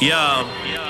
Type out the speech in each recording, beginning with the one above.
Yeah.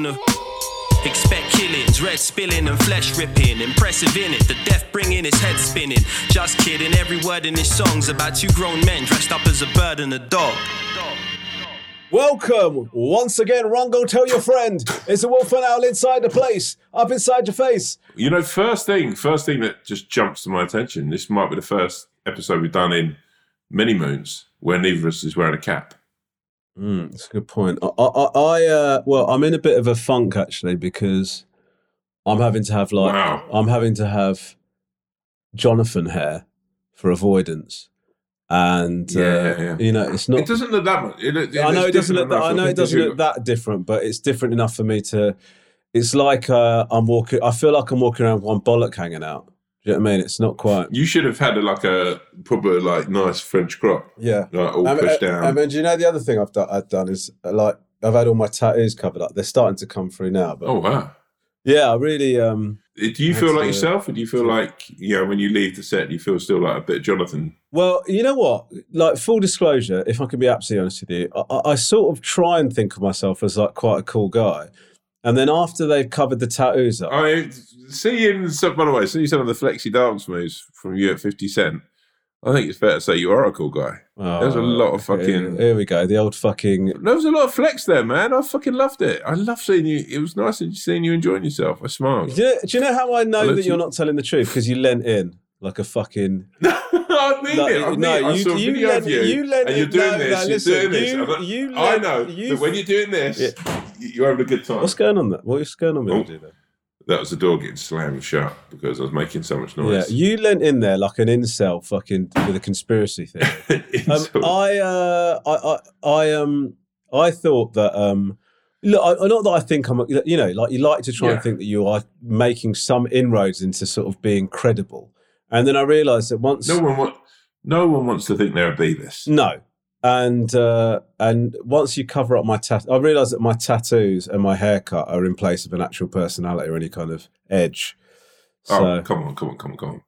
a. Expect killings, red spilling and flesh ripping. Impressive in it, the death bringing his head spinning. Just kidding, every word in his song's about two grown men dressed up as a bird and a dog. Welcome once again, Rongo. Tell your friend it's a wolf and owl inside the place, up inside your face. You know, first thing, first thing that just jumps to my attention. This might be the first episode we've done in many moons where neither of us is wearing a cap. Mm, that's a good point. I, I, I uh, well, I'm in a bit of a funk actually because I'm having to have like Wow. I'm having to have Jonathan hair for avoidance, and Yeah, uh, yeah, yeah. you know it's not. it doesn't look that much. It, it, I know it doesn't look. That. I know it doesn't look that different, but it's different enough for me to. It's like uh, I'm walking. I feel like I'm walking around with one bollock hanging out. Do you know what I mean? It's not quite. You should have had a, like a proper like nice French crop, Yeah. like all Um, pushed uh, down. I mean, do you know the other thing I've done? I've done is uh, like I've had all my tattoos covered up. They're starting to come through now, but oh wow! yeah, I really. um Do you feel like yourself, or do you feel like you know when you leave the set, you feel still like a bit of Jonathan? Well, you know what? Like full disclosure, if I can be absolutely honest with you, I, I- I sort of try and think of myself as like quite a cool guy, and then after they've covered the tattoos up, I seeing some. By the way, seeing some of the flexi dance moves from you at Fifty Cent. I think it's fair to say you are a cool guy. There's a lot of oh, fucking- Here we go. The old fucking. There was a lot of flex there, man. I fucking loved it. I love seeing you. It was nice seeing you enjoying yourself. I smiled. Do you, know, do you know how I know looked that you're you- not telling the truth? Because you leant in like a fucking. I mean No, it. I mean no, it. I you- a you video lent- you, you lent and you're in- doing no, this. no, you're doing this. you- like, you I know you- that when you're doing this, Yeah. You're having a good time. What's going on there? What's going on behind Oh. you there? That was the door getting slammed shut because I was making so much noise. Yeah, you leant in there like an incel, fucking with a conspiracy theory. Um, I, uh, I, I, I, um, I thought that, um, look, I, not that I think I'm, you know, like you like to try Yeah. and think that you are making some inroads into sort of being credible, and then I realised that once, no one wa- no one wants to think they're a Beavis. no, and uh, and once you cover up my tat, I realised that my tattoos and my haircut are in place of an actual personality or any kind of edge. So Oh, come on, come on, come on, come on.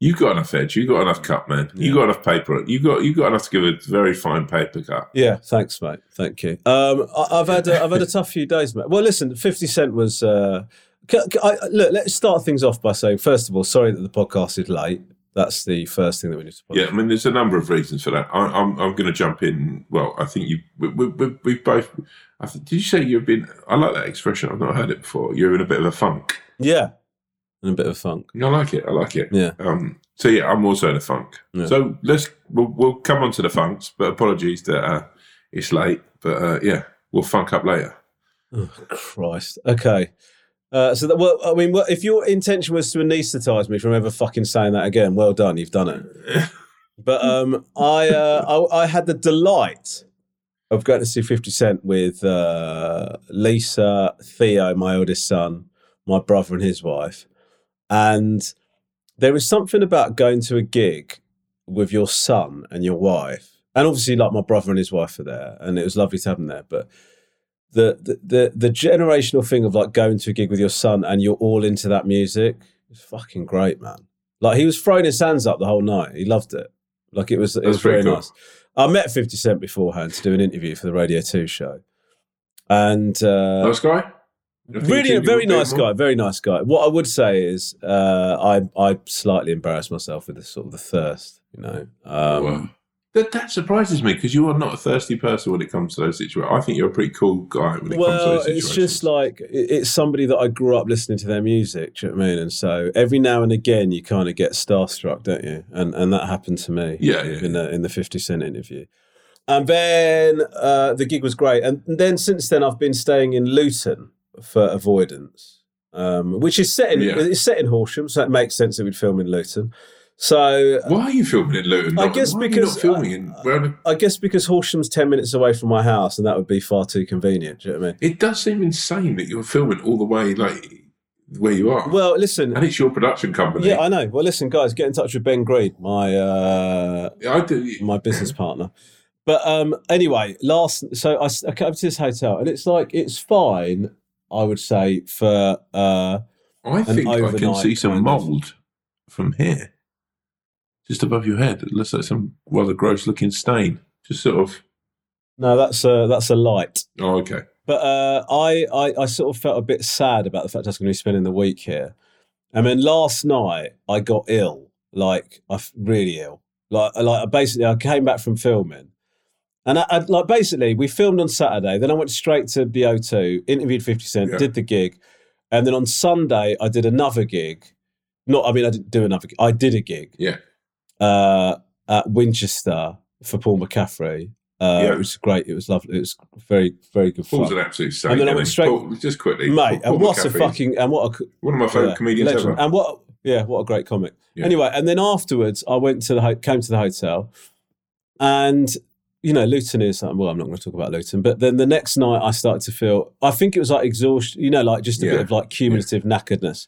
You've got enough edge. You've got enough cut, man. You Yeah. got enough paper. You've got you've got enough to give a very fine paper cut. Yeah, thanks, mate. Thank you. Um, I, I've had a, I've had a tough few days, mate. Well, listen, Fifty Cent was. Uh, I- look, let's start things off by saying, first of all, sorry that the podcast is late. That's the first thing that we need to. Yeah, I mean, there's a number of reasons for that. I, I'm I'm going to jump in. Well, I think you we, we, we, we both. I think, did you say you've been? I like that expression. I've not heard it before. You're in a bit of a funk. yeah, in a bit of a funk. I like it. I like it. Yeah. Um. So yeah, I'm also in a funk. Yeah. So let's we'll, we'll come on to the funks. But apologies that uh, it's late. But uh, yeah, we'll funk up later. Oh, Christ. Okay. Uh, so that well, I mean, well, if your intention was to anaesthetise me from ever fucking saying that again, well done, you've done it. But um, I, uh, I I had the delight of going to see Fifty Cent with uh, Lisa, Theo, my oldest son, my brother, and his wife, and there was something about going to a gig with your son and your wife, and obviously like my brother and his wife are there, and it was lovely to have them there, but. The, the the the generational thing of like going to a gig with your son and you're all into that music is fucking great, man. Like he was throwing his hands up the whole night. He loved it. Like it was it That's was very cool. nice. I met 50 Cent beforehand to do an interview for the Radio 2 show. And uh, nice guy. Really a very nice guy, very nice guy. What I would say is uh, I I slightly embarrassed myself with the sort of the thirst, you know. Um, Wow. That, that surprises me because you are not a thirsty person when it comes to those situations. I think you're a pretty cool guy when it comes to Well, those situations. it's just like it's somebody that I grew up listening to their music. Do you know what I mean? And so every now and again, you kind of get starstruck, don't you? And and that happened to me. Yeah, yeah, In the in the Fifty Cent interview, and then uh, the gig was great. And then since then, I've been staying in Luton for avoidance, um, which is set in Yeah. it's set in Horsham, so it makes sense that we'd film in Luton. So Why are you filming in Luton? I guess why are you because, not filming uh, in. Well, I guess because Horsham's ten minutes away from my house, and that would be far too convenient. Do you know what I mean? it does seem insane that you're filming all the way like where you are, Well, listen. and it's your production company. Yeah, I know. Well, listen, guys, get in touch with Ben Greed, my uh, I do. my business partner. But um, anyway, last so I came up to this hotel, and it's like it's fine. I would say for uh, I think I can see some mould from here, just above your head. It looks like some rather gross-looking stain. Just sort of. no, that's a that's a light. Oh, okay. But uh, I, I I sort of felt a bit sad about the fact I was going to be spending the week here. And then last night I got ill, like I really ill. Like like basically I came back from filming, and I, I like basically we filmed on Saturday. Then I went straight to the O2, interviewed Fifty Cent, Yeah. did the gig, and then on Sunday I did another gig. Not I mean I didn't do another. gig. I did a gig Yeah. Uh, at Winchester for Paul McCaffrey. Uh, Yeah. It was great. It was lovely. It was very very good fun. Paul's an absolute saint. And then I went straight- Paul- just quickly, mate. Paul and what a fucking and what a one of my favourite yeah, comedians legend. ever. And what yeah, what a great comic. Yeah. Anyway, and then afterwards, I went to the came to the hotel, and you know, Luton is something. well. I'm not going to talk about Luton, but then the next night, I started to feel. I think it was like exhaustion. You know, like just a Yeah. bit of like cumulative knackeredness.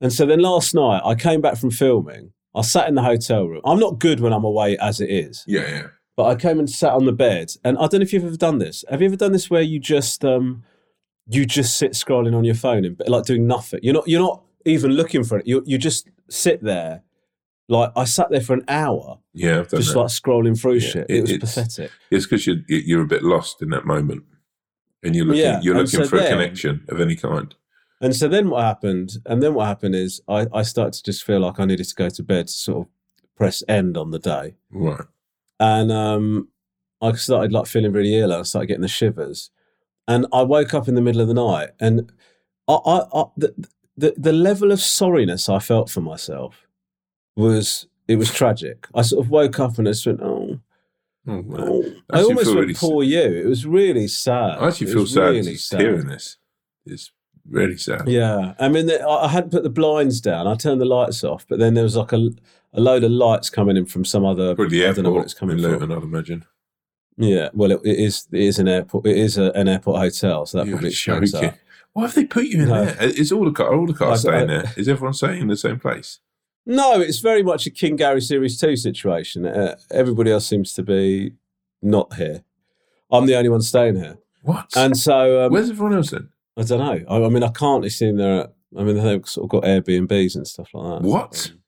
And so then last night, I came back from filming. I sat in the hotel room. I'm not good when I'm away as it is. Yeah, yeah. But I came and sat on the bed, and I don't know if you've ever done this. Have you ever done this where you just um, you just sit scrolling on your phone and like doing nothing? You're not you're not even looking for it. You you just sit there. Like I sat there for an hour, Yeah, just that. like scrolling through Yeah, shit. it- It, was it's- pathetic. It's because you're you're a bit lost in that moment, and you're looking Yeah, you're looking so for a connection of any kind. And so then what happened? And then what happened is I I started to just feel like I needed to go to bed to sort of press end on the day. Right. and um, I started like feeling really ill. and I started getting the shivers, and I woke up in the middle of the night, and I, I, I the, the the level of sorriness I felt for myself was it was tragic. I sort of woke up and I just went, oh, Oh, oh. I almost went, really- poor you. It was really sad. I actually feel sad really sad. hearing this. It's really sad. Yeah, I mean, the, I hadn't put the blinds down. I turned the lights off, but then there was like a, a load of lights coming in from some other. Probably the I don't know what it's coming in from. Luton, I'd imagine. Yeah, well, it, it is. It is an airport. It is a, an airport hotel, so that You're probably explains joking. that. Why have they put you in No. there? Is all the car, all the cars staying there? Is everyone staying in the same place? No, it's very much a King Gary Series Two situation. Uh, everybody else seems to be not here. I'm the only one staying here, What? and so um, Where's everyone else then? I don't know. I, I mean, I can't assume they're. I mean, they've sort of got Airbnbs and stuff like that. What? Um,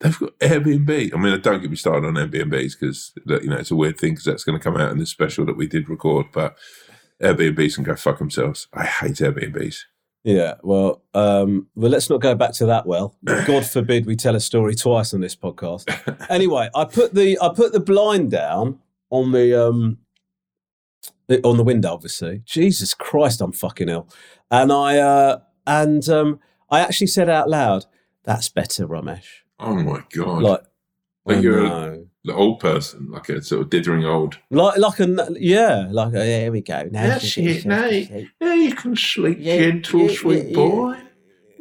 They've got Airbnb. I mean, don't get me started on Airbnbs because you know it's a weird thing because that's going to come out in this special that we did record. But Airbnbs can go fuck themselves. I hate Airbnbs. Yeah, well, um, well, let's not go back to that. Well, God forbid we tell a story twice on this podcast. Anyway, I put the I put the blind down on the um the- on the window. Obviously, Jesus Christ, I'm fucking ill, and I uh and um I actually said out loud, "That's better, Romesh." Oh my god! Like, Like I you're a- know. the old person, like a sort of dithering old. like like a yeah, like a, here we go. Now That's it, now. Now you can sleep, Yeah, gentle, yeah, sweet yeah, boy.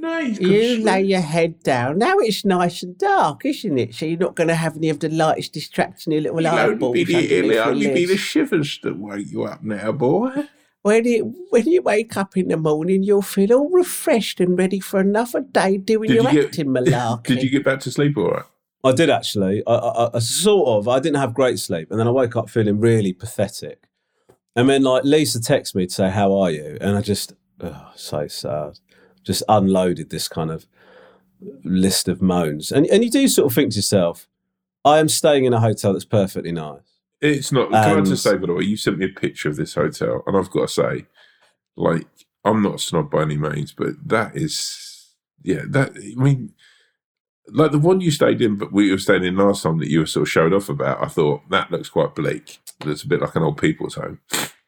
Now you can You sleep. lay your head down. Now it's nice and dark, isn't it? So you're not going to have any of the lights distracting your little It'll eyeballs. only be, the, underneath it'll your only be the shivers that wake you up now, boy. When you, when you wake up in the morning, you'll feel all refreshed and ready for another day doing Did your you get- acting malarkey. Did you get back to sleep all right? I did actually. I, I, I sort of. I didn't have great sleep, and then I woke up feeling really pathetic. And then like Lisa texted me to say, "How are you?" And I just, oh, so sad. Just unloaded this kind of list of moans, and and you do sort of think to yourself, "I am staying in a hotel that's perfectly nice." It's not. Can I And- just say, by the way, you sent me a picture of this hotel, and I've got to say, like, I'm not a snob by any means, but that is, yeah, that. I mean, like the one you stayed in, but we were staying in last time that you were sort of showed off about. I thought that looks quite bleak. It's a bit like an old people's home.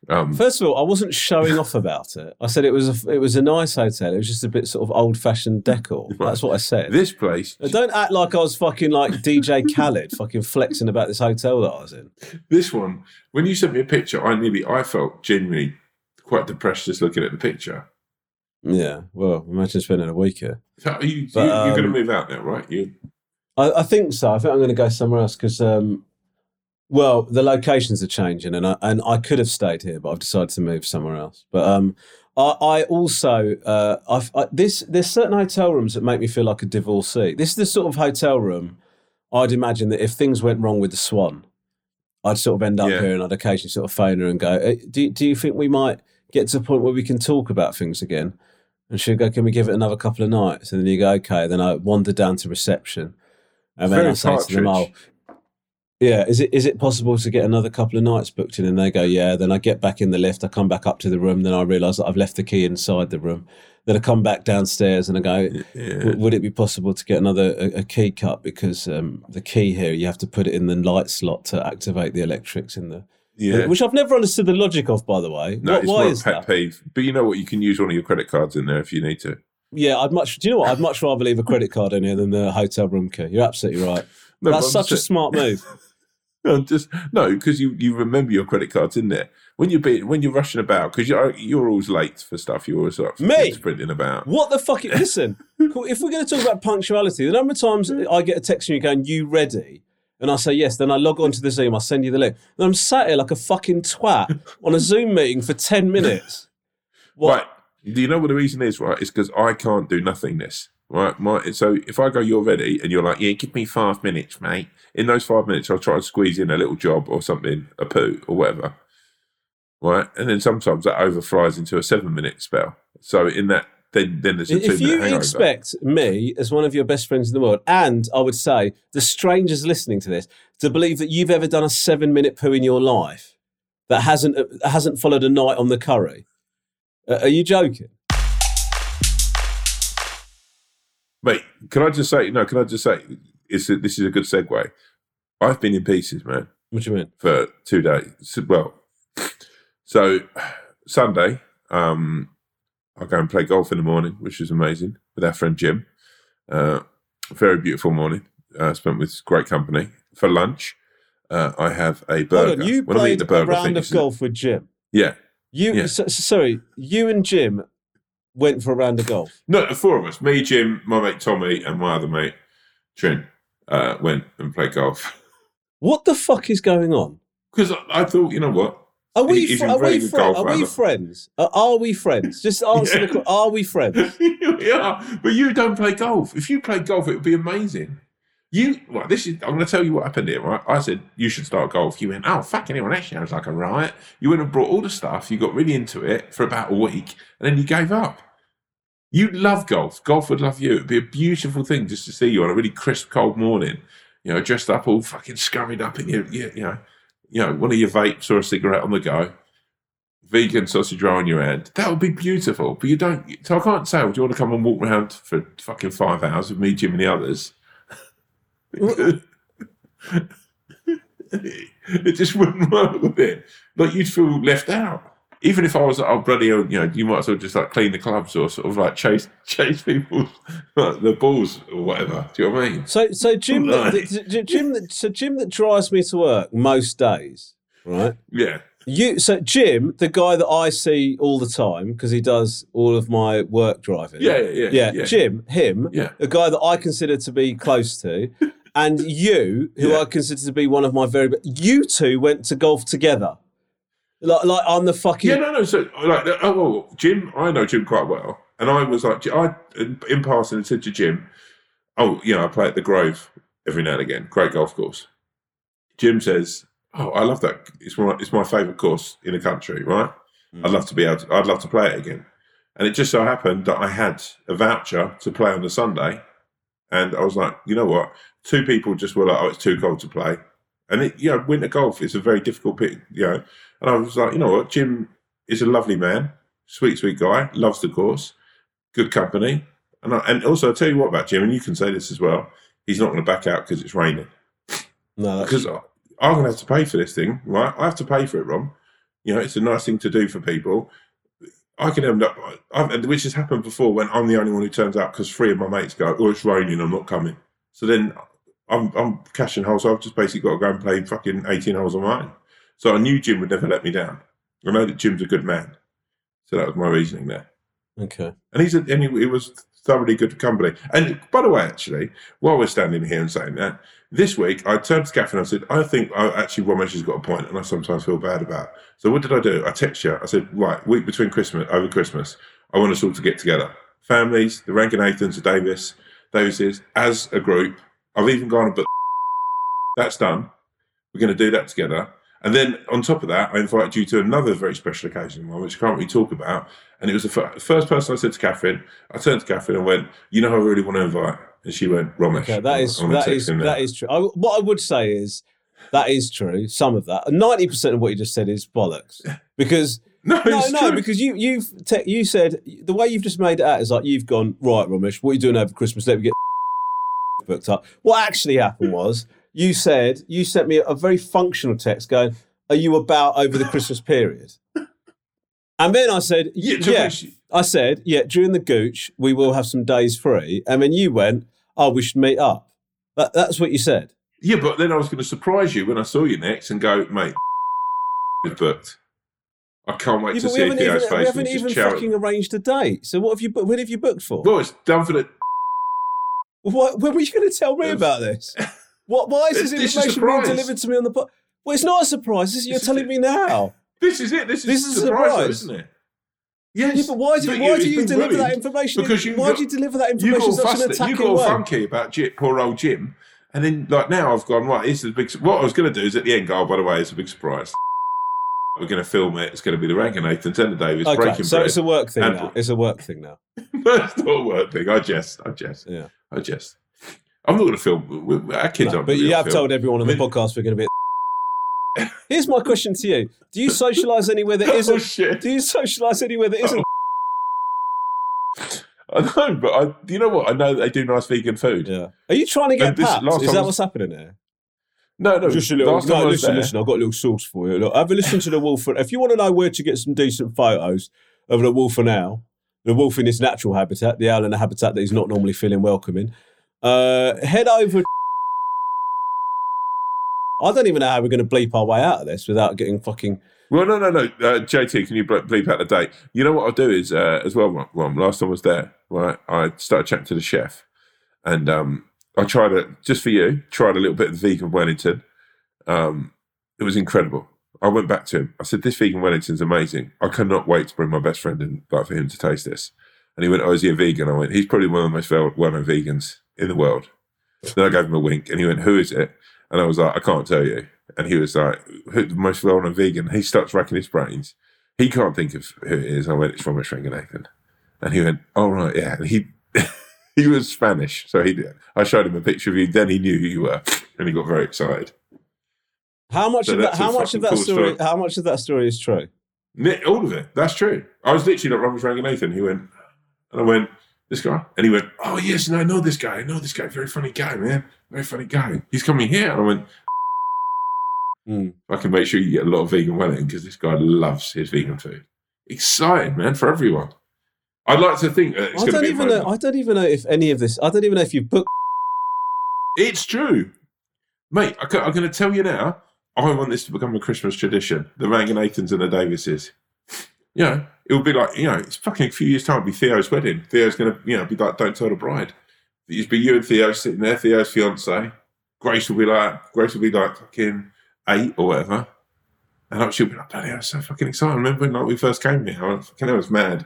Um, First of all, I wasn't showing off about it. I said it was a, it was a nice hotel. It was just a bit sort of old fashioned decor. That's what I said. this place, Don't act like I was fucking like DJ Khaled, fucking flexing about this hotel that I was in. this one, when you sent me a picture, I nearly, I felt genuinely quite depressed just looking at the picture. Yeah, well, imagine spending a week here. So are you, But, you, you're going to um, move out now, right? You, I, I think so. I think I'm going to go somewhere else because, um, well, the locations are changing, and I, and I could have stayed here, but I've decided to move somewhere else. But um, I, I also uh, I've, I, this there's certain hotel rooms that make me feel like a divorcee. This is the sort of hotel room I'd imagine that if things went wrong with the Swan, I'd sort of end up Yeah. here, and I'd occasionally sort of phone her and go, "Eh, "Do do you think we might get to a point where we can talk about things again?" And she'd go, "Can we give it another couple of nights?" And then you go, "Okay." Then I wander down to reception, and then I say to them, "Oh, partridge. Yeah, is it is it possible to get another couple of nights booked in? And they go, yeah. Then I get back in the lift. I come back up to the room. Then I realise that I've left the key inside the room. Then I come back downstairs and I go, Yeah. Would it be possible to get another a, a key cut because um, the key here you have to put it in the light slot to activate the electrics in the Yeah. which I've never understood the logic of, by the way. no, What- it's why more is pet that? peeve. But you know what? You can use one of your credit cards in there if you need to. Yeah, I'd much. Do you know what? I'd much rather leave a credit card in here than the hotel room key. You're absolutely right. No, That's such a smart move. No, just no, because you, you remember your credit cards in there when you're being, when you're rushing about because you're you're always late for stuff. You're always like Me? sprinting about. What the fuck? Listen, if we're going to talk about punctuality, the number of times I get a text from you going, "You ready?" and I say yes, then I log on to the Zoom, I send you the link, and I'm sat here like a fucking twat on a Zoom meeting for ten minutes. What? Right? Do you know what the reason is? Right? It's because I can't do nothingness. Right? My so if I go, you're ready, and you're like, yeah, give me five minutes, mate. In those five minutes, I'll try and squeeze in a little job or something, a poo or whatever. Right? And then sometimes that overflies into a seven minute spell. So in that, then then there's a two If minute you expect me, as one of your best friends in the world, and I would say the strangers listening to this, to believe that you've ever done a seven-minute poo in your life that hasn't uh, hasn't followed a night on the curry, uh, are you joking? Mate, can I just say no? Can I just say it's a, this is a good segue. I've been in pieces, man, What do you mean? for two days. Well, so Sunday, um, I go and play golf in the morning, which was amazing with our friend Jim. Uh, very beautiful morning. Uh, spent with great company for lunch. Uh, I have a burger. On, you when I eat played the burger, a round of golf with Jim. Yeah, You, Yeah. so, so- sorry, you and Jim went for a round of golf. no, the four of us, me, Jim, my mate Tommy, and my other mate Trin, uh, went and played golf. What the fuck is going on? Because I, I thought, you know what? Are we, fr- are we, fri- are we friends? Uh, are we friends? Just answer Yeah. the question. Are we friends? yeah, but you don't play golf. If you played golf, it would be amazing. You, well, this is. I'm going to tell you what happened here. Right? I said you should start golf. You went, oh fucking hell, that sounds like a riot. You went and brought all the stuff. You got really into it for about a week, and then you gave up. You love golf. Golf would love you. It'd be a beautiful thing just to see you on a really crisp, cold morning. You know, dressed up, all fucking scurried up in your, your you know, you know, one of your vapes or a cigarette on the go vegan sausage roll in your hand. That would be beautiful. But you don't. So I can't say, well, do you want to come and walk around for fucking five hours with me, Jim, and the others? it just wouldn't work with it. Like you'd feel left out. Even if I was, oh bloody, hell, you know, you might as well just like clean the clubs or sort of like chase chase people like the balls or whatever. Do you know what I mean? So, so Jim, that, the- the- Jim, that, so Jim that drives me to work most days, right? Yeah, You, so Jim, the guy that I see all the time because he does all of my work driving. yeah, yeah, yeah. yeah. Jim, him, Yeah. a guy that I consider to be close to, and you, who Yeah. I consider to be one of my very. You two went to golf together. Like, like I'm the fucking. Yeah, no, no. So, like, oh, well, Jim, I know Jim quite well, and I was like, I in, in passing said to Jim, "Oh, you know, I play at the Grove every now and again. Great golf course." Jim says, "Oh, I love that. It's my it's my favourite course in the country. Right? Mm. I'd love to be able. To, I'd love to play it again." And it just so happened that I had a voucher to play on the Sunday, and I was like, you know what? Two people just were like, "Oh, it's too cold to play." And it, you know, winter golf is a very difficult bit, you know. And I was like, you know what, Jim is a lovely man, sweet, sweet guy, loves the course, good company. And I, and also, I'll tell you what about Jim, and you can say this as well. He's not going to back out because it's raining. no, Because I'm going to have to pay for this thing, right? I have to pay for it, Ron. You know, it's a nice thing to do for people. I can end up, I've, which has happened before when I'm the only one who turns out because three of my mates go, oh, it's raining, I'm not coming. So then I'm, I'm cashing holes. So I've just basically got to go and play fucking 18 holes on my own. So I knew Jim would never let me down. I know that Jim's a good man. So that was my reasoning there. okay. And he's a, and he, he was thoroughly good company. And by the way, actually, while we're standing here and saying that, this week I turned to Catherine and I said, I think I, actually Romesh has got a point and I sometimes feel bad about. So what did I do? I texted her. I said, right, week between Christmas, over Christmas, I want us all to get together. Families, the Ranganathan's, the Davis, Davises, as a group. I've even gone and. That's done. We're going to do that together. And then on top of that, I invited you to another very special occasion, one which I can't really talk about. And it was the fir- first person I said to Catherine. I turned to Catherine and went, "You know, who I really want to invite." And she went, "Romesh." Okay, that is that is that is true. I, what I would say is that is true. Some of that, ninety percent of what you just said is bollocks. Because no, no, it's no, because you you've te- you said the way you've just made it out is like you've gone right, Romesh. What are you doing over Christmas? Let me get booked up. What actually happened was you said you sent me a very functional text going, "Are you about over the Christmas period?" And then I said, yeah, "Yeah." I said, "Yeah." During the gooch, we will have some days free. And then you went, "Oh, we should meet up." That, that's what you said. yeah, but then I was going to surprise you when I saw you next and go, "Mate, is booked." I can't wait Yeah, to see Theo's face. we haven't even fucking arranged a date. So what have you? booked? When have you booked for? Well, it's done for the. What, when were you going to tell me about this? What? Why is this This is information being delivered to me on the? Po- well, it's not a surprise. This, you're This telling me now. This is it. This is, This is a surprise, though, surprise. isn't it? Yes. Yeah, but why do, But why it's do you deliver that information? because you why got- do you deliver that information in got such an fussed. You attacking got way? funky about Jim, poor old Jim, and then like now I've gone right. This is a big. What I was going to do is at the end go. Oh, by the way, it's a big surprise. We're going to film it. It's going to be the Ranganathan, Tender Davis, Okay, Breaking so Bread. it's a work thing And- now. It's a work thing now. That's not a word thing. I jest. I jest. Yeah. I jest. I'm not going to film. Our kids No, aren't. but you have film. told everyone on the podcast we're going to be. Here's my question to you: Do you socialise anywhere that Oh isn't? shit! Do you socialise anywhere that isn't? I know, but I. You know what? I know they do nice vegan food. Yeah. Are you trying to get And this- papped? last Is that was- what's happening there? No, no. Just a little. No, listen, there. listen. I've got a little source for you. Look, have a listen to the wolf. If you want to know where to get some decent photos of the wolf for now, the wolf in its natural habitat, the owl in a habitat that he's not normally feeling welcome in, uh, head over. I don't even know how we're going to bleep our way out of this without getting fucking. Well, no, no, no. Uh, JT, can you bleep out the date? You know what I'll do is uh, as well. Last time I was there, right? I started chatting to the chef, and um, I tried it just for you. Tried a little bit of the vegan Wellington. Um, it was incredible. I went back to him. I said, "This vegan Wellington's amazing. I cannot wait to bring my best friend in, like for him to taste this." And he went, "Oh, is he a vegan?" I went, "He's probably one of the most well-known vegans in the world." Then I gave him a wink, and he went, "Who is it?" And I was like, "I can't tell you." And he was like, who, the most well-known vegan. He starts racking his brains. He can't think of who it is. I went, it's Ranganathan. And he went, oh, right, yeah. And he he was Spanish. So he did. I showed him a picture of you. Then he knew who you were. And he got very excited. How much So of that? How much of that cool story? story. How much of that story is true? All of it. That's true. I was literally like, Robert Nathan. He went, and I went, this guy? And he went, oh, yes, no, I know this guy. I know this guy. Very funny guy, man. Very funny guy. He's coming here. And I went, Hmm. I can make sure you get a lot of vegan Wellington because this guy loves his vegan food. Exciting, man, for everyone. I'd like to think that I don't even know. I don't even know if any of this. I don't even know if you booked. It's true, mate. I, am going to tell you now. I want this to become a Christmas tradition. The Ranganathans and the Davises. You know, it would be like you know, it's fucking a few years time. It'll be Theo's wedding. Theo's going to you know be like, don't tell the bride. It'll be you and Theo sitting there. Theo's fiance. Grace will be like, Grace will be like fucking eight or whatever. And she'll be like, bloody hell, it's so fucking exciting. Remember when like, we first came here? I fucking I was mad.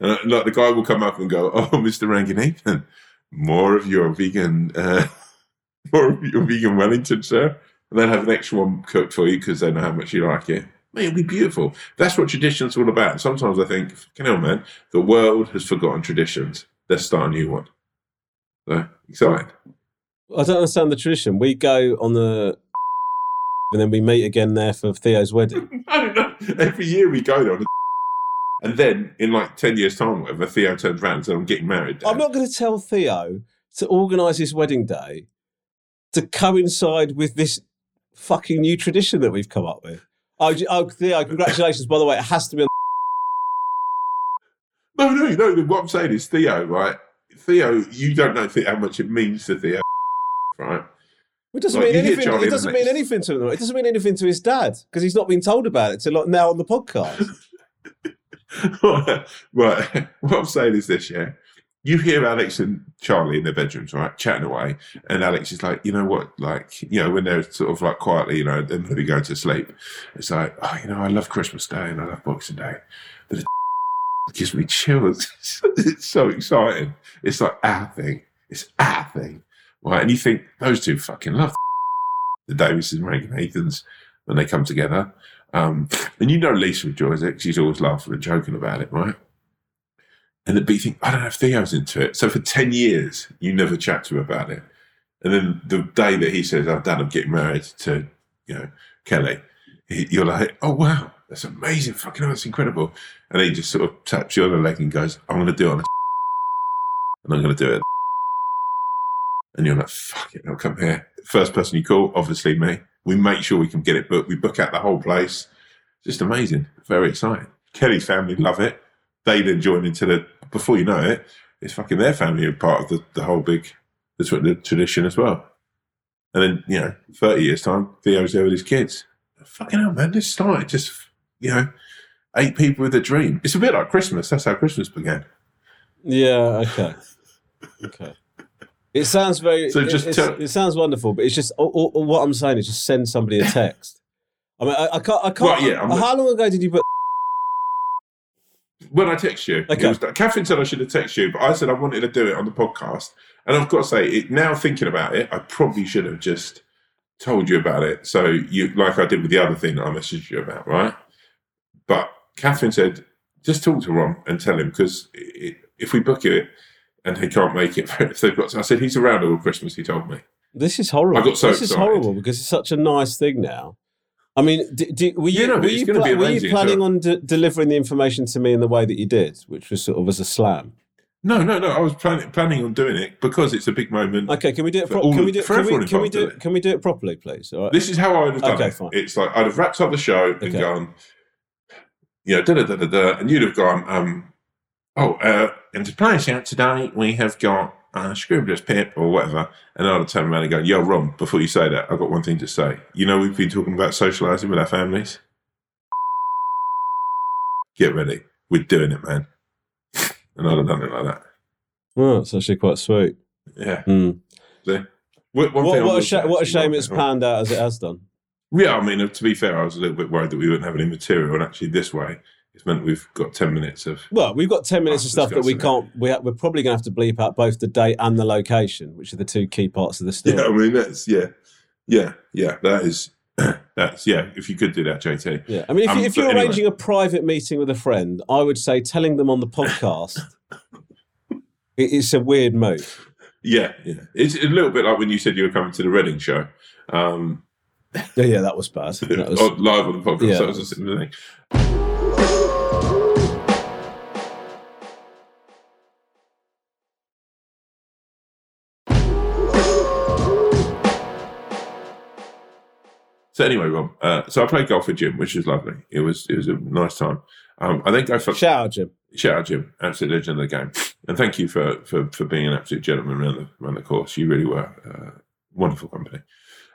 And uh, like the guy will come up and go, oh, Mr. Ranganathan, more of your vegan, uh, more of your vegan Wellington, sir. And then have an extra one cooked for you because they know how much you like it. Mate, it'll be beautiful. That's what tradition's all about. Sometimes I think, fucking hell, man, the world has forgotten traditions. Let's start a new one. So, exciting. I don't understand the tradition. We go on the, and then we meet again there for Theo's wedding. I don't know. Every year we go there. And then in like 10 years' time, whatever, Theo turns around and says, I'm getting married. Dad." I'm not going to tell Theo to organise his wedding day to coincide with this fucking new tradition that we've come up with. Oh, oh Theo, congratulations! By the way, it has to be on. No, no, no. What I'm saying is, Theo, right? Theo, you don't know how much it means to Theo, right? It doesn't Like, mean anything. It doesn't mean next- anything to him. It doesn't mean anything to his dad because he's not been told about it till like now on the podcast. right. What I'm saying is this, yeah. You hear Alex and Charlie in their bedrooms, right, chatting away, and Alex is like, you know what, like, you know, when they're sort of like quietly, you know, they're going to be going to sleep. It's like, oh, you know, I love Christmas Day and I love Boxing Day, but it gives me chills. it's so exciting. It's like our thing. It's our thing, right? And you think those two fucking love the Davises and Ranganathans when they come together. Um, and you know Lisa enjoys it. She's always laughing and joking about it, right? And but you think, I don't know if Theo's into it. So for 10 years, you never chat to him about it. And then the day that he says, oh, Dad, I'm getting married to, you know, Kelly, you're like, oh, wow, that's amazing. Fucking hell, that's incredible. And he just sort of taps you on the leg and goes, I'm going to do it on a and I'm going to do it. And you're like, fuck it, I'll come here. First person you call, obviously me. We make sure we can get it booked. We book out the whole place. Just amazing. Very exciting. Kelly's family love it. They then join into the, before you know it, it's fucking their family are part of the, the whole big, the, the tradition as well. And then, you know, 30 years time, Theo's there with his kids. Fucking hell, man, this started just, you know, eight people with a dream. It's a bit like Christmas. That's how Christmas began. Yeah. Okay. Okay. It sounds very. So it- just it's- tell- it sounds wonderful, but it's just all, all, all what I'm saying is just send somebody a text. I mean, I, I can't. I can't. Well, yeah, I'm how long ago did you put? When I text you, Okay. was, Catherine said I should have texted you, but I said I wanted to do it on the podcast. And I've got to say, it, now thinking about it, I probably should have just told you about it. So you, like I did with the other thing that I messaged you about, right? But Catherine said, just talk to Ron and tell him because if we book it and he can't make it, if they've got, I said he's around all Christmas. He told me. This is horrible. I got so this is horrible because it's such a nice thing now. I mean, d d were you, were, you gonna were you planning on de- delivering the information to me in the way that you did, which was sort of as a slam? No, no, no. I was planning planning on doing it because it's a big moment. Okay, can we do it? Pro- can we do? for Can we, can we do? it? it. Can we do it properly, please? All right. This is how I would have done Okay, it. fine. It's like I'd have wrapped up the show and Okay. gone, you know, da da da da da, and you'd have gone, um, oh, uh, and to play us out today, we have got uh, Scribbler's Pip or whatever, and I'd have turned around and go, yo, Ron, before you say that, I've got one thing to say. You know, we've been talking about socialising with our families. Get ready, we're doing it, man. And I'd have done it like that. Oh, it's actually quite sweet. Yeah. One What, what, a sh- what a shame it's panned out as it has done. Yeah, I mean, to be fair, I was a little bit worried that we wouldn't have any material, and actually, this way, it's meant we've got ten minutes of. Well, we've got ten minutes of stuff that we can't. We ha- we're probably going to have to bleep out both the date and the location, which are the two key parts of the story. Yeah, I mean, that's yeah, yeah, yeah. That is that's yeah. If you could do that, JT. Yeah, I mean, if, Um, you, if you're anyway. arranging a private meeting with a friend, I would say telling them on the podcast. it- it's a weird move. Yeah, yeah. It's a little bit like when you said you were coming to the Reading show, um, Yeah, yeah, that was bad. That was, live on the podcast. Yeah. that was a similar thing. So anyway, Rob. Uh, so I played golf with Jim, which was lovely. It was it was a nice time. Um, I then go for shout out, Jim. shout out Jim, absolute legend of the game, and thank you for for, for being an absolute gentleman around the around the course. You really were uh, wonderful company.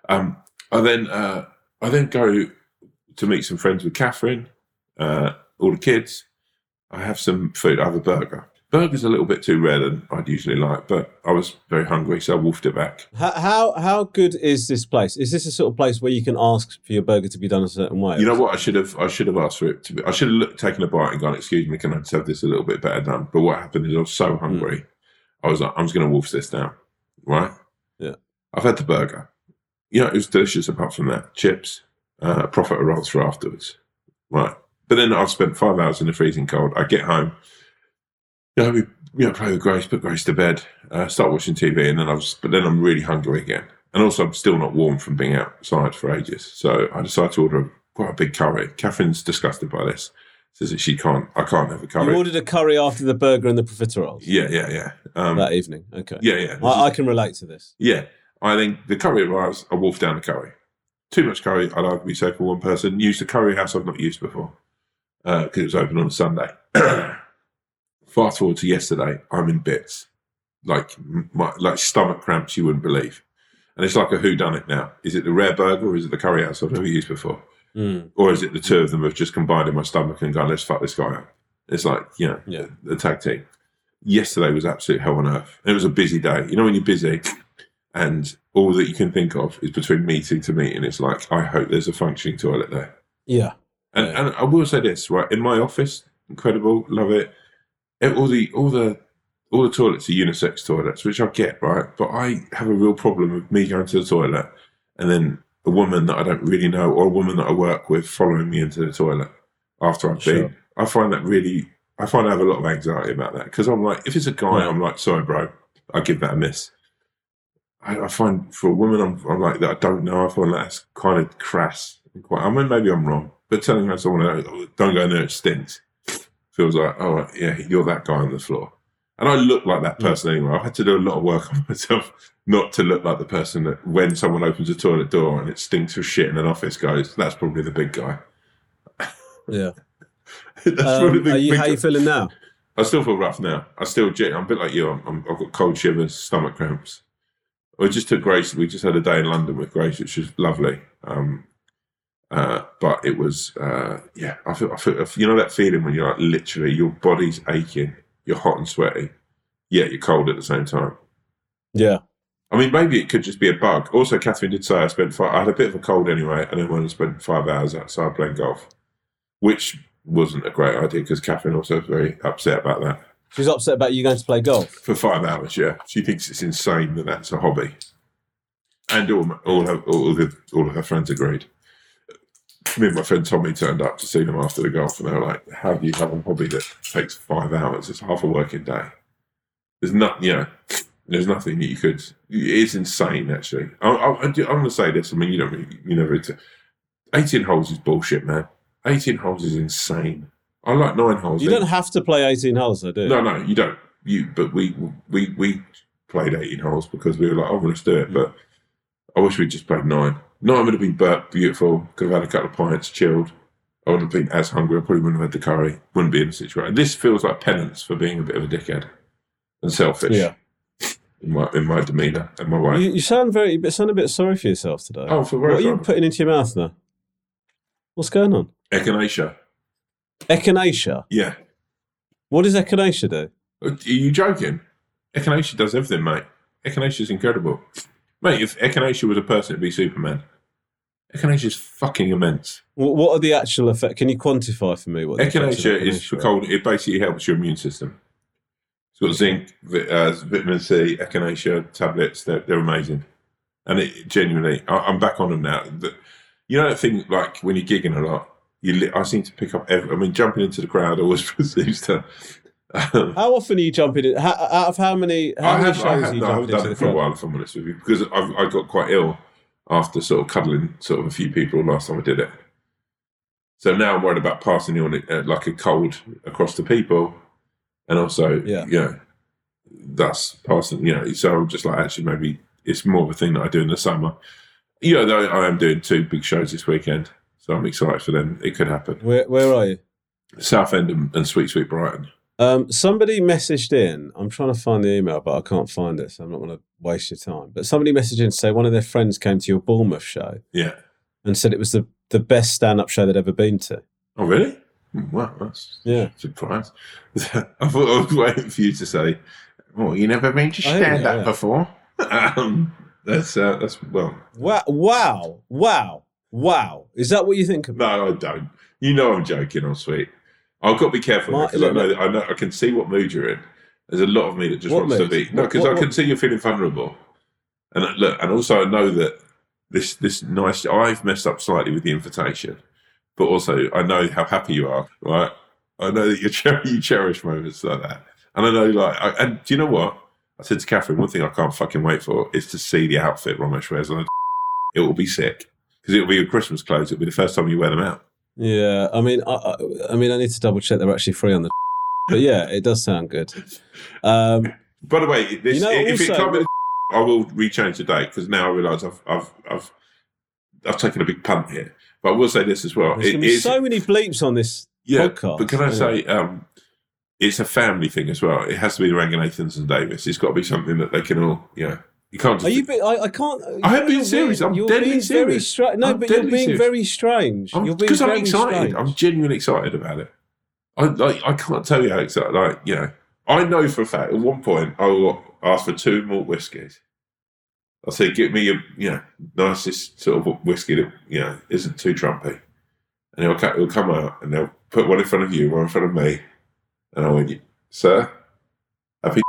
Um, I then uh, I then go to meet some friends with Catherine, uh, all the kids. I have some food. I have a burger. Burger's a little bit too rare than I'd usually like, but I was very hungry, so I wolfed it back. How, how how good is this place? Is this a sort of place where you can ask for your burger to be done a certain way? You know what? I should have. I should have asked for it to be. I should have looked, taken a bite and gone. Excuse me, can I just have this a little bit better done? But what happened is I was so hungry. I was like, I'm just going to wolf this down. Right? Yeah. I've had the burger. You know, it was delicious. Apart from that, chips, uh, profiteroles for afterwards. Right. But then I've spent five hours in the freezing cold. I get home. You know, we you know play with Grace, put Grace to bed, uh, start watching TV, and then I was. But then I'm really hungry again. And also, I'm still not warm from being outside for ages. So I decided to order quite a big curry. Catherine's disgusted by this. Says that she can't, I can't have a curry. you ordered a curry after the burger and the profiteroles yeah, yeah, yeah. Um, that evening. Okay, yeah, yeah. I, I can relate to this. yeah. I think the curry arrives, I wolf down the curry. Too much curry, I'd argue, say, for one person. Used a curry house I've not used before because it was open on a Sunday. Fast forward to yesterday, I'm in bits. Like, my, like stomach cramps you wouldn't believe. And it's like a who done it now. Is it the rare burger or is it the curry house I've never used before? Mm. Or is it the two of them have just combined in my stomach and gone, let's fuck this guy up? It's like, you know, Yeah. the tag team. yesterday was absolute hell on earth. It was a busy day. You know when you're busy and all that you can think of is between meeting to meeting. It's like I hope there's a functioning toilet there. Yeah. And, Yeah. and I will say this, right? In my office, incredible, love it. It- All the all the all the toilets are unisex toilets, which I get, right? But I have a real problem with me going to the toilet and then a woman that I don't really know or a woman that I work with following me into the toilet after I've Sure. been. I find that really, I find I have a lot of anxiety about that because I'm like, if it's a guy, Yeah. I'm like, sorry, bro, I give that a miss. I, I find for a woman, I'm, I'm like that I don't know. I find that's kind of crass. Quite, I mean, maybe I'm wrong, but telling her someone "Oh, don't go in there, it stinks, feels like, oh yeah, you're that guy on the floor. And I look like that person anyway. I've had to do a lot of work on myself not to look like the person that when someone opens a toilet door and it stinks of shit in an office goes, that's probably the big guy. Yeah. that's Um, probably the are you, big how guy. you feeling now? I still feel rough now. I still, I'm a bit like you. I'm, I'm, I've got cold shivers, stomach cramps. We just took Grace. We just had a day in London with Grace, which was lovely. Um, uh, but it was, uh, yeah. I feel, I feel, you know that feeling when you're like literally your body's aching, you're hot and sweaty, yet you're cold at the same time. Yeah. I mean, maybe it could just be a bug. Also, Catherine did say I spent five, I had a bit of a cold anyway, and then went and spent five hours outside playing golf, which wasn't a great idea because Catherine also was very upset about that. She's upset about you going to play golf. For five hours, yeah. She thinks it's insane that that's a hobby. And all, all, her, all, the, all of her friends agreed. Me and my friend Tommy turned up to see them after the golf, and they were like, How do you have a hobby that takes five hours? It's half a working day. There's not, you know, there's nothing that you could. It's insane, actually. I, I, I'm going to say this. I mean, you don't you never. 18 holes is bullshit, man. 18 holes is insane. I like nine holes. You don't have to play 18 holes, though, do you? No, no, you don't. You, but we we we played eighteen holes because we were like, oh, let's do it. Hmm. But I wish we'd just played nine. Nine would have been bur- beautiful. Could have had a couple of pints, chilled. I wouldn't have been as hungry. I probably wouldn't have had the curry. Wouldn't be in the situation. This feels like penance for being a bit of a dickhead and selfish. Yeah. In my in my demeanour and my way. You, you sound very, you sound a bit sorry for yourself today. oh, for what are you putting into your mouth now? What's going on? Echinacea. Echinacea. Yeah. What does echinacea do? Are you joking? Echinacea does everything, mate. Echinacea is incredible. Mate, if Echinacea was a person, it'd be Superman. Echinacea is fucking immense. What, what are the actual effects? Can you quantify for me what Echinacea is for cold. It basically helps your immune system. It's got zinc, vi- uh, vitamin C, echinacea tablets. They're, they're amazing. And it genuinely, I, I'm back on them now. The, you know that thing like when you're gigging a lot, you li- I seem to pick up every. I mean, jumping into the crowd always seems to. How often are you jumping in? How, out of how many, how I many have, shows I are you no, I haven't done it for a while, if I'm honest with you, because I've, I got quite ill after sort of cuddling sort of a few people last time I did it. So now I'm worried about passing on it uh, like a cold across to people, and also, Yeah. you know, that's passing. You know, so I'm just like actually maybe it's more of a thing that I do in the summer. You know, though I am doing two big shows this weekend, so I'm excited for them. It could happen. Where, where are you? Southend and, and Sweet Sweet Brighton. Um, somebody messaged in. I'm trying to find the email, but I can't find it, so I'm not going to waste your time. But somebody messaged in to say one of their friends came to your Bournemouth show Yeah. and said it was the, the best stand up show they'd ever been to. Oh really? Hmm, Wow, that's Yeah. Surprise. I thought I was waiting for you to say, "Oh, you never been to haven't, stand up yeah. before." um, that's uh, that's well. Wow! Wow! Wow! Wow! Is that what you think of? No, I don't. You know, I'm joking. I'm sweet. I've got to be careful My- because I know look. I know I can see what mood you're in. There's a lot of me that just wants mood? to be no, because I can what- see you're feeling vulnerable. And uh, look, and also I know that this this nice. I've messed up slightly with the invitation, but also I know how happy you are. Right, I know that you cher- you cherish moments like that, and I know like. I, and do you know what? I said to Catherine, one thing I can't fucking wait for is to see the outfit Romesh wears on. It will be sick because it will be your Christmas clothes. It'll be the first time you wear them out. Yeah, I mean, I, I, I mean, I need to double check they're actually free on the. But yeah, it does sound good. Um, By the way, this, You know, if it also- be, the I will rechange the date because now I realise I've, I've I've I've taken a big punt here. But I will say this as well. there's It be so many bleeps on this yeah, podcast. but can I Yeah. say um, it's a family thing as well? It has to be the Ranganathan's and Davis. It's got to be something that they can all, you know, you can't. Just, Are you? Be, I, I can't. I have been serious. I'm you're deadly being Very serious. stra- no, I'm but you're being serious. very strange. you're being because I'm excited. strange. I'm genuinely excited about it. I like. I can't tell you how excited. Like, you know, I know for a fact. At one point, I will ask for two malt whiskies. I'll say, "Get me a you know nicest sort of whiskey that you know isn't too trumpy." And he'll, he'll come out and they'll put one in front of you, one in front of me, and I went, "Sir, happy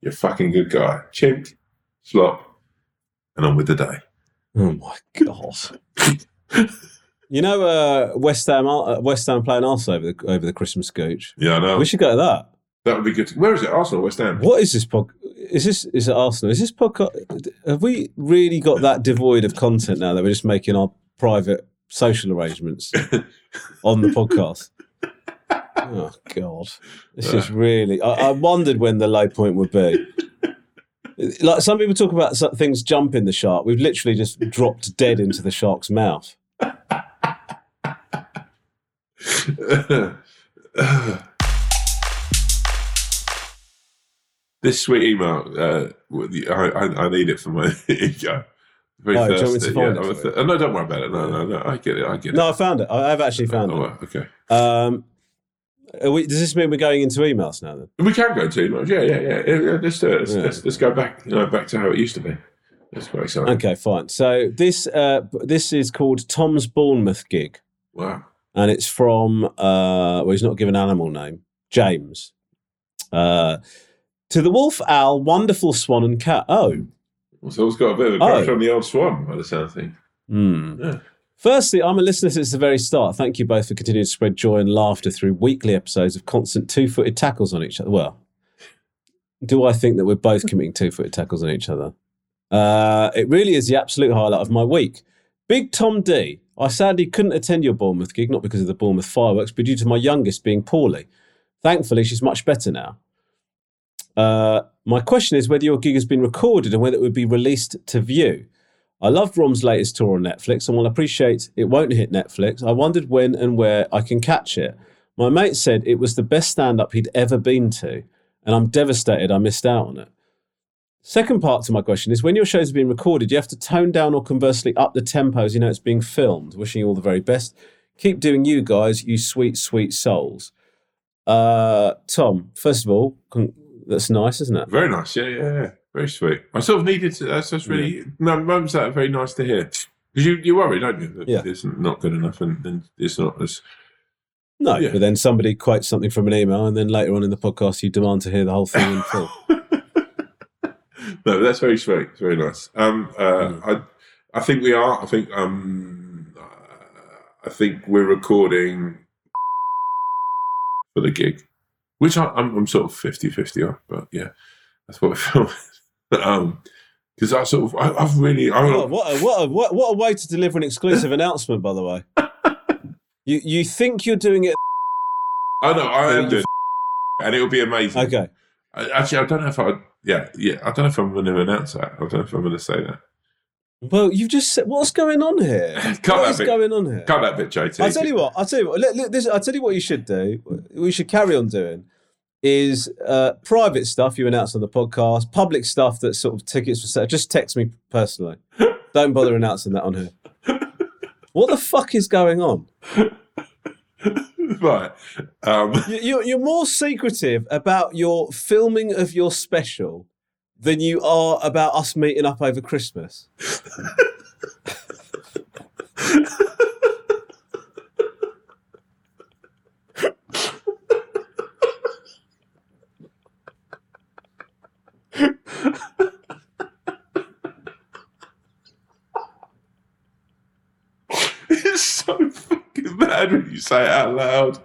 you're a fucking good guy." Chimp, slop, and on with the day. Oh my god! you know, uh, West Ham, uh, West Ham playing Arsenal over the over the Christmas gooch. Yeah, I know. We should go to that. that would be good. Where is it? Arsenal, West Ham. What is this pod? Is this is it Arsenal? Is this podcast? Have we really got that devoid of content now that we're just making our private social arrangements on the podcast? Oh God, this is really. I, I wondered when the low point would be. Like some people talk about things jumping the shark. We've literally just dropped dead into the shark's mouth. this sweet email, uh, I, I, I need it for my ego. Very Oh, do you want me to thirsty. find yeah, th- oh, no, don't worry about it. No, no, no. I get it. I get it. No. I found it. I- I've actually found oh, it. okay. Um, we, does this mean we're going into emails now? Then We can go to emails. Yeah, yeah, yeah. let's do it. Let's, Yeah. let's, let's go back, you know, back to how it used to be. That's quite exciting. okay, fine. So this uh, this is called Tom's Bournemouth gig. Wow. and it's from uh well he's not given an animal name james uh to the wolf owl wonderful swan and cat oh So it's got a bit of a crush Oh. on the old swan by the sound of things. hmm. Yeah. Firstly i'm a listener since the very start. Thank you both for continuing to spread joy and laughter through weekly episodes of constant two-footed tackles on each other. Well do i think that we're both committing two-footed tackles on each other? Uh it really is the absolute highlight of my week. Big tom d i sadly couldn't attend your bournemouth gig not because of the bournemouth fireworks but due to my youngest being poorly. Thankfully, she's much better now. Uh, my question is whether your gig has been recorded and whether it would be released to view. I loved Rom's latest tour on Netflix, and while I appreciate it won't hit Netflix, I wondered when and where I can catch it. My mate said it was the best stand up he'd ever been to, and I'm devastated I missed out on it. Second part to my question is when your shows are being recorded, you have to tone down or conversely up the tempo as you know it's being filmed. Wishing you all the very best. Keep doing you guys, you sweet, sweet souls. Uh, Tom, first of all, con- that's nice, isn't it? Very nice. Yeah, yeah, yeah. Very sweet. I sort of needed to. That's, that's really. No, moments that are very nice to hear. Because you, you worry, don't you? That Yeah. It's not good enough and, and it's not as. No, Yeah. but then somebody quotes something from an email, and then later on in the podcast, you demand to hear the whole thing in full. no, that's very sweet. It's very nice. Um, uh, Mm. I, I think we are. I think, um, uh, I think we're recording for the gig, which I, I'm, I'm sort of 50-50 on. But yeah, that's what we're filming. Um, because I sort of, I, I've really, I, Oh, what, a, what, a, what, what a way to deliver an exclusive announcement, by the way. You you think you're doing it? I know I am doing, and it will be amazing. Okay. I, actually, I don't know if I. Yeah, yeah. I don't know if I'm going to announce that. I don't know if I'm going to say that. Well, you've just said what's going on here? Cut What is bit. going on here? Cut that bit, JT. I'll tell you what. I'll tell you what. Look, look, this, I'll tell you what you should do. We should carry on doing is uh, private stuff you announce on the podcast, public stuff that's sort of tickets for sale. Just text me personally. Don't bother announcing that on here. What the fuck is going on? right. Um, You- You're, you're more secretive about your filming of your special than you are about us meeting up over Christmas. it's so fucking bad when you say it out loud.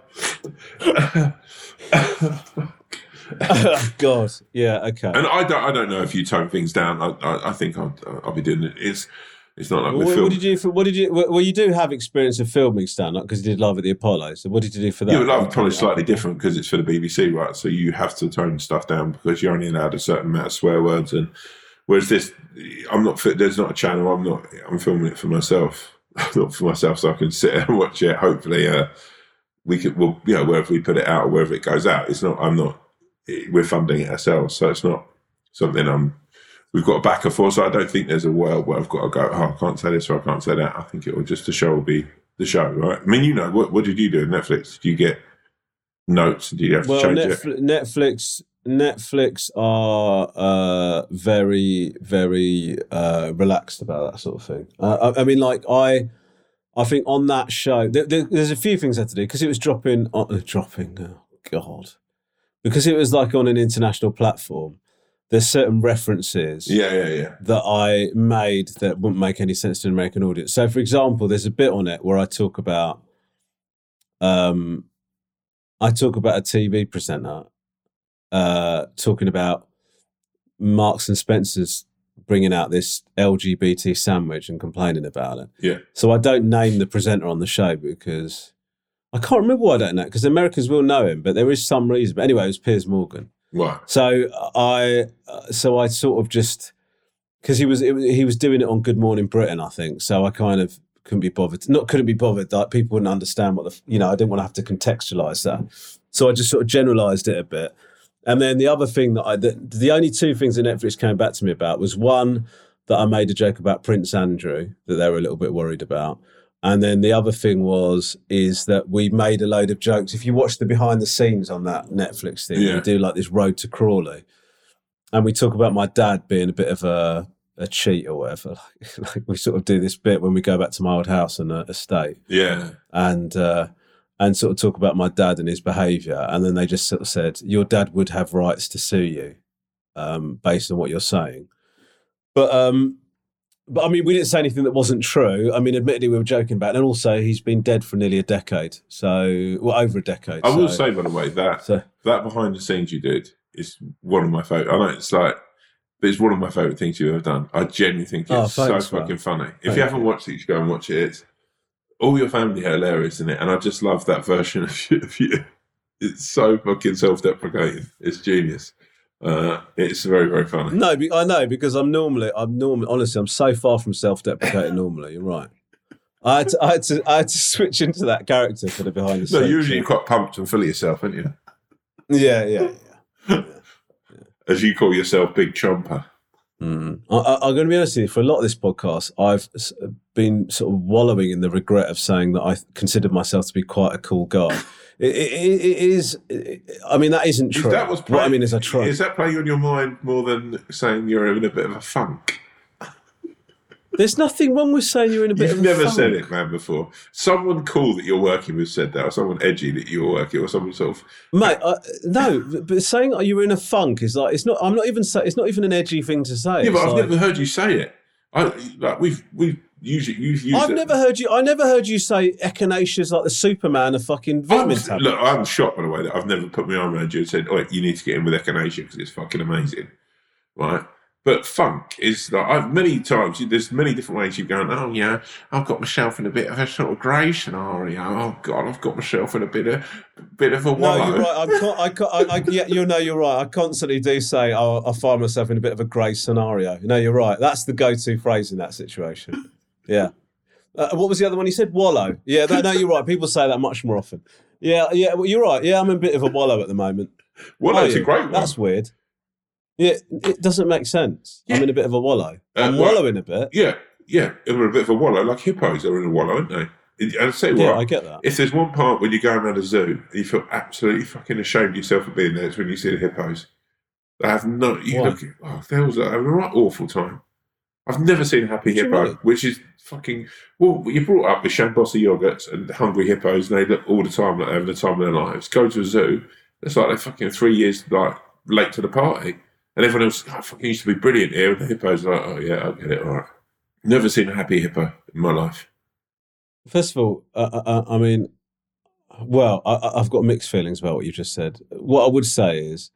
oh, God. Yeah, okay. and I don't. I don't know if you tone things down. I. I, I think I'll. I'll be doing it. It's. It's not like What, what did you what did you well you do have experience of filming stand up because you did live at the Apollo so what did you do for that Yeah, but Love probably slightly different because it's for the BBC, right? So you have to tone stuff down because you're only allowed a certain amount of swear words. And whereas this, I'm not. There's not a channel. I'm not. I'm filming it for myself, not for myself, so I can sit and watch it. Hopefully, uh, we could. Well, you know, wherever we put it out or wherever it goes out, it's not. I'm not. We're funding it ourselves, so it's not something I'm. We've got a backer for, so I don't think there's a world where I've got to go. Oh, I can't say this or I can't say that. I think it will just the show will be the show, right? I mean, you know, what what did you do Netflix? Did you get notes? Do you have to Well, change it? Netflix, Netflix, Netflix are uh, very, very uh, relaxed about that sort of thing. Uh, I, I mean, like I, I think on that show, there, there- there's a few things I had to do because it was dropping, uh, dropping. Oh God, because it was like on an international platform. There's certain references Yeah, yeah, yeah. that I made that wouldn't make any sense to an American audience. So, for example, there's a bit on it where I talk about, um, I talk about a TV presenter, uh, talking about Marks and Spencers bringing out this LGBT sandwich and complaining about it. Yeah. So I don't name the presenter on the show because I can't remember why I don't know because Americans will know him, but there is some reason. But anyway, it was Piers Morgan. Right. So I, so I sort of just because he was it, he was doing it on Good Morning Britain, I think. So I kind of couldn't be bothered. Not couldn't be bothered. Like people wouldn't understand what the you know. I didn't want to have to contextualize that. So I just sort of generalized it a bit. And then the other thing that I the, the only two things that Netflix came back to me about was one that I made a joke about Prince Andrew that they were a little bit worried about. And then the other thing was is that we made a load of jokes. If you watch the behind the scenes on that Netflix thing, Yeah. we do like this road to Crawley, and we talk about my dad being a bit of a a cheat or whatever. like we sort of do this bit when we go back to my old house and uh, estate, Yeah. and uh, and sort of talk about my dad and his behaviour, and then they just sort of said, "Your dad would have rights to sue you, um, based on what you're saying." But um, but I mean, we didn't say anything that wasn't true. I mean, admittedly, we were joking about, it. and also he's been dead for nearly a decade, so well over a decade. I will so- say, by the way, that so that behind the scenes you did is one of my favorite. I know it's like, but it's one of my favorite things you've ever done. I genuinely think oh, it's Oh, so thanks, man. fucking funny. If Thank you haven't watched it, you should go and watch it. It's all your family are hilarious in it, and I just love that version of you. Of you. It's so fucking self-deprecating. It's genius. Uh, it's very very funny. No, be- I know because I'm normally, I'm normally, honestly, I'm so far from self-deprecating. normally, you're right. I had, to, I had to, I had to switch into that character for the behind the scenes. No, usually you're quite pumped and full of yourself, aren't you? yeah, yeah, yeah. As you call yourself, Big Chomper. Mm. I, I, I'm going to be honest with you. For a lot of this podcast, I've been sort of wallowing in the regret of saying that I considered myself to be quite a cool guy. It, it, it is. I mean, that isn't true. that what's what I mean is, I try. Is that playing on your mind more than saying you're in a bit of a funk? There's nothing wrong with saying you're in a bit of You've a never said it, man, before. Someone cool that you're working with said that, or someone edgy that you were working, with, or someone sort of. mate. I, no, but- saying oh, you're in a funk is like it's not. I'm not even. It's not even an edgy thing to say. Yeah, but It's I've like- never heard you say it. I like we've we've usually you've used. I've it. never heard you. I never heard you say echinacea's like the Superman of fucking I'm, look, I'm shocked by the way that I've never put my arm around you and said, "Oh, you need to get in with echinacea because it's fucking amazing," right? But funk is like I've many times. There's many different ways you've gone. Oh yeah, I've got myself in a bit of a sort of grey scenario. Oh god, I've got myself in a bit of bit of a No, you're right. I'm con- I, con- I, I, yeah, you know, you're right. I constantly do say, oh, I find myself in a bit of a grey scenario. No, you're right. That's the go-to phrase in that situation. Yeah. Uh, what was the other one? He said wallow. Yeah, no, no, you're right. People say that much more often. Yeah, yeah, well, you're right. Yeah, I'm in a bit of a wallow at the moment. Are a great one. That's weird. Yeah, it doesn't make sense. I'm in a bit of a wallow. Uh, I'm well- wallowing a bit. Yeah, yeah, we're a bit of a wallow, like hippos are in a wallow, aren't they? And I'll say Yeah, what, I get that. if there's one part when you go around a zoo and you feel absolutely fucking ashamed of yourself for being there, it's when you see the hippos. They have no, you Why? look, at- oh, they was having a right awful time. I've never seen a happy hippo, which is fucking, well, you brought up the Shambossa yogurts and hungry hippos, and they look all the time like having the time of their lives. Go to a zoo, it's like they're fucking three years like late to the party. And everyone else, oh, fucking used to be brilliant here. And the hippos are like, oh yeah, I'll get it, all right. Never seen a happy hippo in my life. First of all, uh, uh, I mean, well, I, I- I've got mixed feelings about what you just said. What I would say is,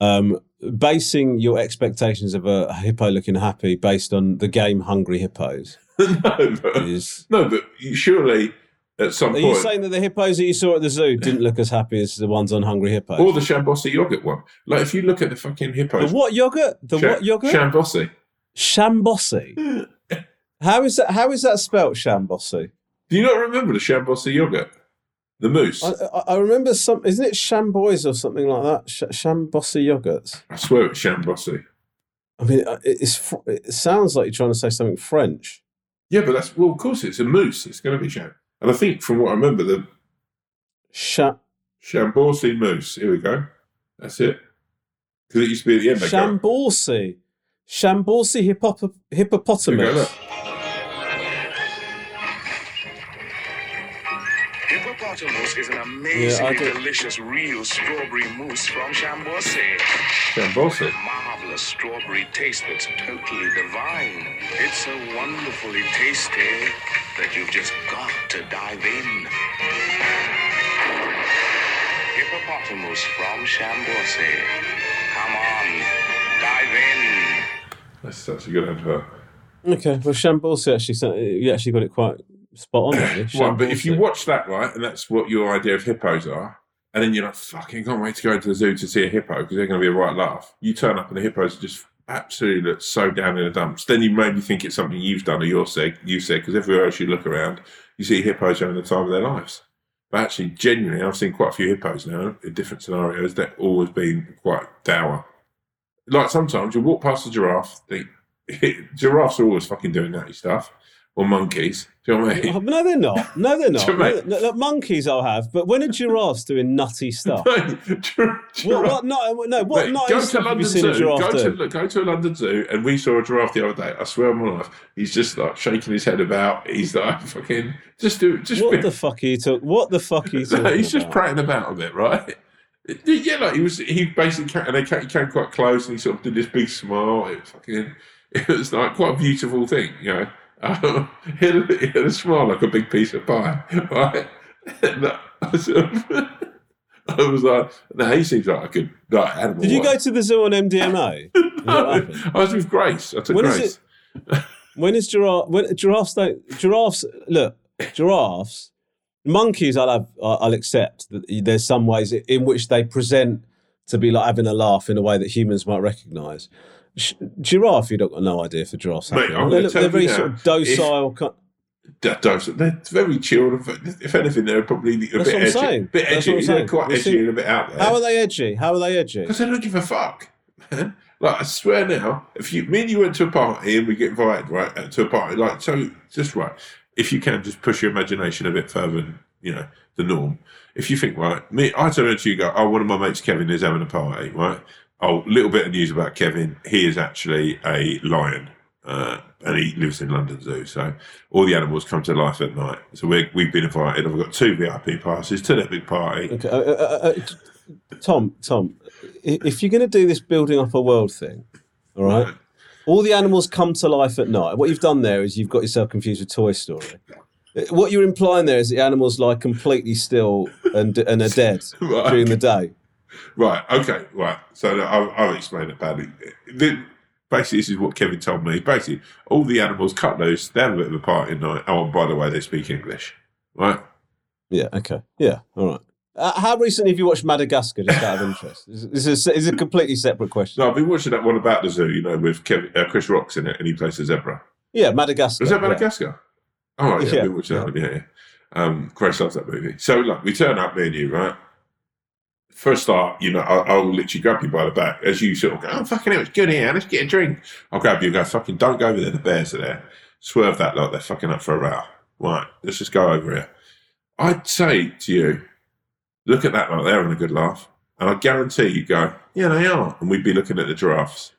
um, basing your expectations of a hippo looking happy based on the game Hungry Hippos no, but, is. no, but you- surely at some Are you point, saying that the hippos that you saw at the zoo didn't look as happy as the ones on Hungry Hippos? or the Shambossa yogurt one. Like if you look at the fucking hippo. the what yogurt? The Sha- what yogurt? Shambossi. Shambossi. How is that? How is that spelt? Shambossi. Do you not remember the Shambossi yogurt? The moose. I, I, remember some. Isn't it Shamboys or something like that? Sh- Shambossi yogurts. I swear it's Shambossi. I mean, uh, it- it's it sounds like you're trying to say something French. Yeah, but that's well, of course it's a moose. It's going to be Sham. And I think from what I remember, the Sha- Shamborsi moose. Here we go. That's it. Because it used to be at the end. Shamborsi. Shamborsi hippop- Here we go, hippopotamus. Look. Hippopotamus is an Yeah, I amazingly do- delicious real strawberry mousse from Chambourcy. Shamborsi. Marvelous strawberry taste that's totally divine. It's so wonderfully tasty that you've just got to dive in. Hippopotamus from Chambourcy. Come on, dive in. That's such a good advert. Okay, well, Shamborsi actually, so- you actually got it quite spot on. Really. Right, but if you watch that, right, and that's what your idea of hippos are, and then you're like, fucking can't wait to go to the zoo to see a hippo because they're going to be a right laugh. You turn up and the hippos are just absolutely look so down in the dumps. Then you maybe think it's something you've done or you're said, you said, because everywhere else you look around, you see hippos having the time of their lives. But actually, genuinely, I've seen quite a few hippos now in different scenarios. They've always been quite dour. Like sometimes you walk past a giraffe, think, giraffes are always fucking doing nutty stuff, or monkeys. Do you know what I mean? Oh, no, they're not. No, they're not. No, mean- no, look, monkeys I'll have, but when are giraffe's doing nutty stuff, what, what, no, no, what Mate, nutty go to London Zoo. a Go to, do? look, go to a London Zoo, and we saw a giraffe the other day. I swear on my life, he's just like shaking his head about. He's like fucking just do just. What the fuck are you talking? What the fuck are you talking he's just about? prattling about a bit, right? Yeah, like he was. He basically came, and they came, he came quite close, and he sort of did this big smile. It was fucking. It was like quite a beautiful thing, you know. Um, he, had a, he had a smile like a big piece of pie, right? And I, sort of, I was like, "No, he seems like a good like, animal." Did you go to the zoo on MDMA? Is No. I was with Grace. I took When is Grace. it- When is giraffe? When giraffes don't giraffes look giraffes, monkeys. I'll have. I'll accept that there's some ways in which they present to be like having a laugh in a way that humans might recognise. Sh- Giraffe, you don't got no idea if the giraffe's Mate, They look, they're very now, sort of docile. That does. They're very chilled. If anything, they're probably a That's bit what I'm edgy. bit edgy. what I'm They're quite We edgy and a bit out there. How are they edgy? How are they edgy? Because they don't give a fuck. man. Like I swear now, if you me and you went to a party and we get invited right uh, to a party, like so, just right. If you can, just push your imagination a bit further than you know the norm. If you think right, me, I turn around to you, go, oh, one of my mates, Kevin, is having a party, right? Oh, little bit of news about Kevin. He is actually a lion. Uh, and he lives in London Zoo, so all the animals come to life at night. So we we've been invited. I've got two VIP passes to their big party. Okay, uh, uh, uh, uh, Tom, Tom, if you're going to do this building up a world thing, all right, Right. all the animals come to life at night. What you've done there is you've got yourself confused with Toy Story. What you're implying there is the animals lie completely still and and are dead Right. during the day. Right. Okay. Right. So I'll, I'll explain it badly. The, basically, this is what Kevin told me. Basically, all the animals cut loose. They have a bit of a party night. Oh, and by the way, they speak English. Right. Yeah. Okay. Yeah. All right. Uh, how recently have you watched Madagascar? Just out of interest, this is, is a completely separate question. So I've been watching that one about the zoo. You know, with Kevin, uh, Chris Rock's in it, and he plays a zebra. Yeah, Madagascar. Is that yeah. Madagascar? Oh, right, yeah, Yeah. I've been watching that one. Yeah, yeah. Um, Grace loves that movie. So, look, we turn up, me and you, right? First start, you know, I'll, I'll literally grab you by the back as you sort of go, oh, fucking hell, it's good here, let's get a drink. I'll grab you and go, fucking, don't go over there, the bears are there. Swerve that like they're fucking up for a row. Right, let's just go over here. I'd say to you, look at that like they're having a good laugh. And I guarantee you go, yeah, they are. And we'd be looking at the giraffes.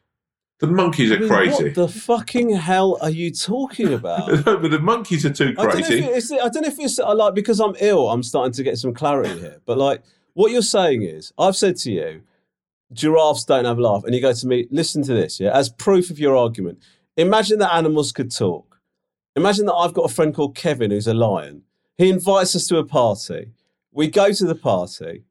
The monkeys I are mean, crazy. What the fucking hell are you talking about? no, but the monkeys are too I don't, know crazy. if it's, I don't know if it's like because I'm ill, I'm starting to get some clarity here. But like, what you're saying is, I've said to you, giraffes don't have a laugh, and you go to me, listen to this, yeah, as proof of your argument. Imagine that animals could talk. Imagine that I've got a friend called Kevin who's a lion. He invites us to a party. We go to the party.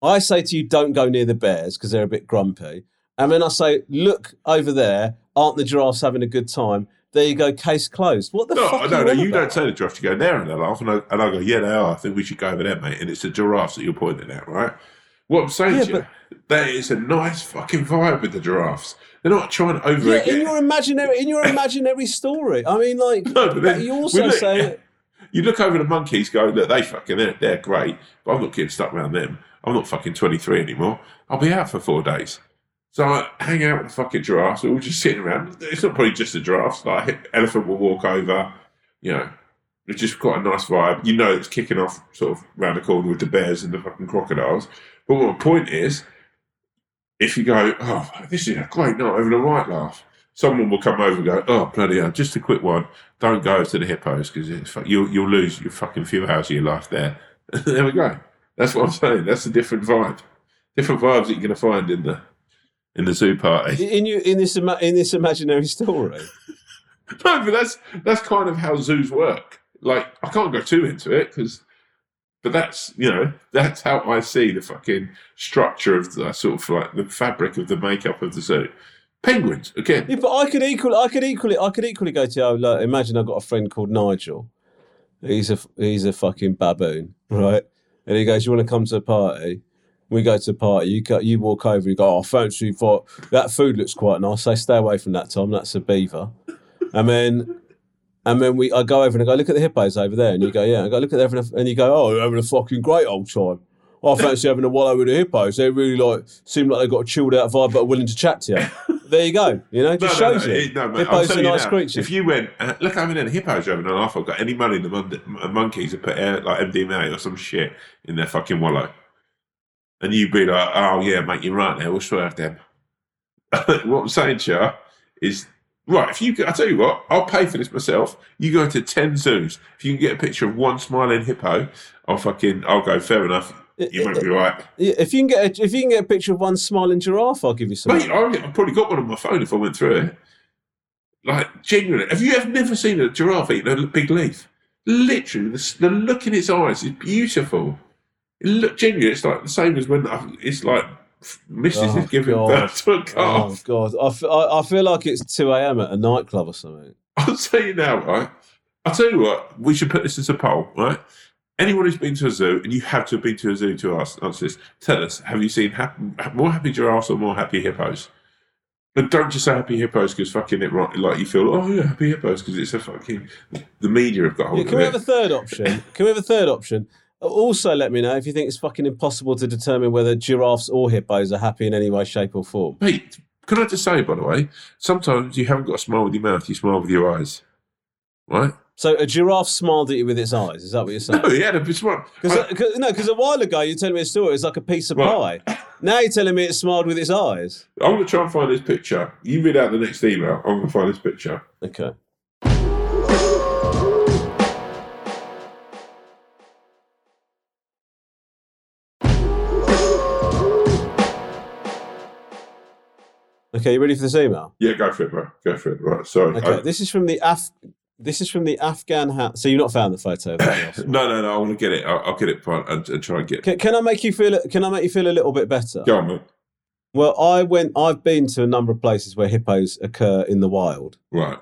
I say to you, don't go near the bears because they're a bit grumpy. And then I say, look over there, aren't the giraffes having a good time? There you go, case closed. What the No, fuck? no, no. You about? don't say the giraffe. You go there and they laugh, and I, and I go, yeah, they are. I think we should go over there, mate. And it's the giraffes that you're pointing at, right? What I'm saying Yeah, to you, that is a nice fucking vibe with the giraffes. They're not trying to over Yeah, in your imaginary, in your imaginary story. I mean, like, No, but then you also look- say, You look over the monkeys, go, look, they fucking, they're, they're great, but I'm not getting stuck around them. I'm not fucking 23 anymore. I'll be out for four days. So I hang out with the fucking giraffes. We're all just sitting around. It's not probably just the giraffes. Like elephant will walk over, you know, It's just quite a nice vibe. You know, it's kicking off sort of round the corner with the bears and the fucking crocodiles. But what my point is, if you go, oh, this is a great night, having a right laugh, someone will come over and go, oh, bloody hell, just a quick one. Don't go to the hippos because you'll, you'll lose your fucking few hours of your life there. there we go. That's what I'm saying. That's a different vibe. Different vibes that you're going to find in the in the zoo party. In you in this ima- in this imaginary story. No, but that's that's kind of how zoos work. Like I can't go too into it because, but that's you know that's how I see the fucking structure of the sort of like the fabric of the makeup of the zoo. Penguins again. Yeah, but I could equally, I could equally, I could equally go to. Oh, look, imagine I've got a friend called Nigel. He's a he's a fucking baboon, right? And he goes, "You want to come to a party?" We go to a party. You go, you walk over. You go, "Oh, fancy for that food looks quite nice." Say, "Stay away from that, Tom. That's a beaver." And then, and then we, I go over and I go, "Look at the hippos over there." And you go, "Yeah." I go, "Look at them," and you go, "Oh, they're having a fucking great old time." I fancy having a wallow with the hippos. They really like seem like they've got a chilled out vibe, but are willing to chat to you. There you go. You know, just No, no, shows no, you. no, mate, hippos are nice now, creatures. If you went, uh, look, in a hippos having a laugh. I've got any money in the mon- monkeys to put air, like MDMA or some shit in their fucking wallow, and you'd be like, "Oh yeah, mate, you're right there. We'll swerve them." what I'm saying to you is, right? If you, I tell you what, I'll pay for this myself. You go to ten zoos. If you can get a picture of one smiling hippo, I'll fucking, I'll go. Fair enough. You might be right. If you can get a, if you can get a picture of one smiling giraffe, I'll give you some. Mate, I I've probably got one on my phone if I went through it. Like, genuinely. Have you ever never seen a giraffe eating a big leaf? Literally, the, the look in its eyes is beautiful. It look genuinely, it's like the same as when I, it's like Mrs. Oh, is giving God. birth to a Oh calf. god, I, f- I, I feel like it's two a.m. at a nightclub or something. I'll tell you now, right? I'll tell you what, we should put this as a poll, right? Anyone who's been to a zoo, and you have to have been to a zoo to ask, answer this, tell us, have you seen hap- more happy giraffes or more happy hippos? But don't just say happy hippos because fucking it right, like you feel, oh yeah, happy hippos because it's a fucking, the media have got hold Yeah, of can we have a third option? Can we have a third option? Also, let me know if you think it's fucking impossible to determine whether giraffes or hippos are happy in any way, shape, or form. Mate, can I just say, by the way, sometimes you haven't got a smile with your mouth, you smile with your eyes. Right? So a giraffe smiled at you with its eyes. Is that what you're saying? No, he had a bit smart. Because uh, no, because a while ago you told me a story. It's like a piece of Right. pie. Now you're telling me it smiled with its eyes. I'm going to try and find this picture. You read out the next email. I'm going to find this picture. Okay. Okay, you ready for this email? Yeah, go for it, bro. Go for it. Right, sorry. Okay, I- this is from the Af. This is from the Afghan hat. So you've not found the photo of no, no, no. I want to get it. I'll, I'll get it and, and, try and get. Can, can I make you feel? Can I make you feel a little bit better? Go on, mate. Well, I went. I've been to a number of places where hippos occur in the wild, Right.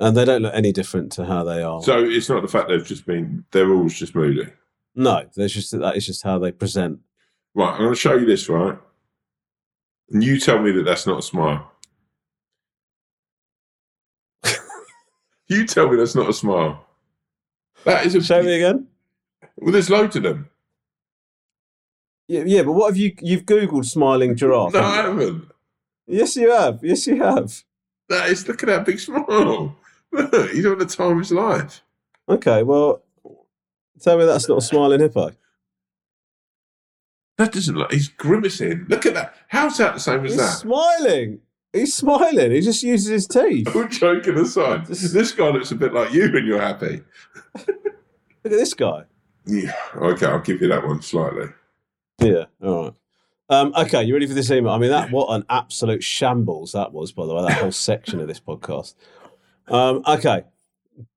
and they don't look any different to how they are. So it's not the fact they've just been. They're always just moody. no, there's just that is just how they present. Right. I'm going to show you this. Right. And you tell me that that's not a smile. you tell me that's not a smile. That is a. Show me again. Well, there's loads of them. Yeah, yeah, but what have you? You've googled smiling giraffe. No, I haven't. Yes, you have. Yes, you have. That is. Look at that big smile. Look, he's having the time of his life. Okay, well, tell me that's not a smiling hippo. That doesn't look. He's grimacing. Look at that. How's that the same as that? He's that? smiling. He's smiling. He just uses his teeth. I'm joking aside. This guy looks a bit like you when you're happy. Look at this guy. Yeah. Okay, I'll give you that one slightly. Yeah. All right. Um, okay, you ready for this email? I mean, that what an absolute shambles that was, by the way, that whole section of this podcast. Um, okay,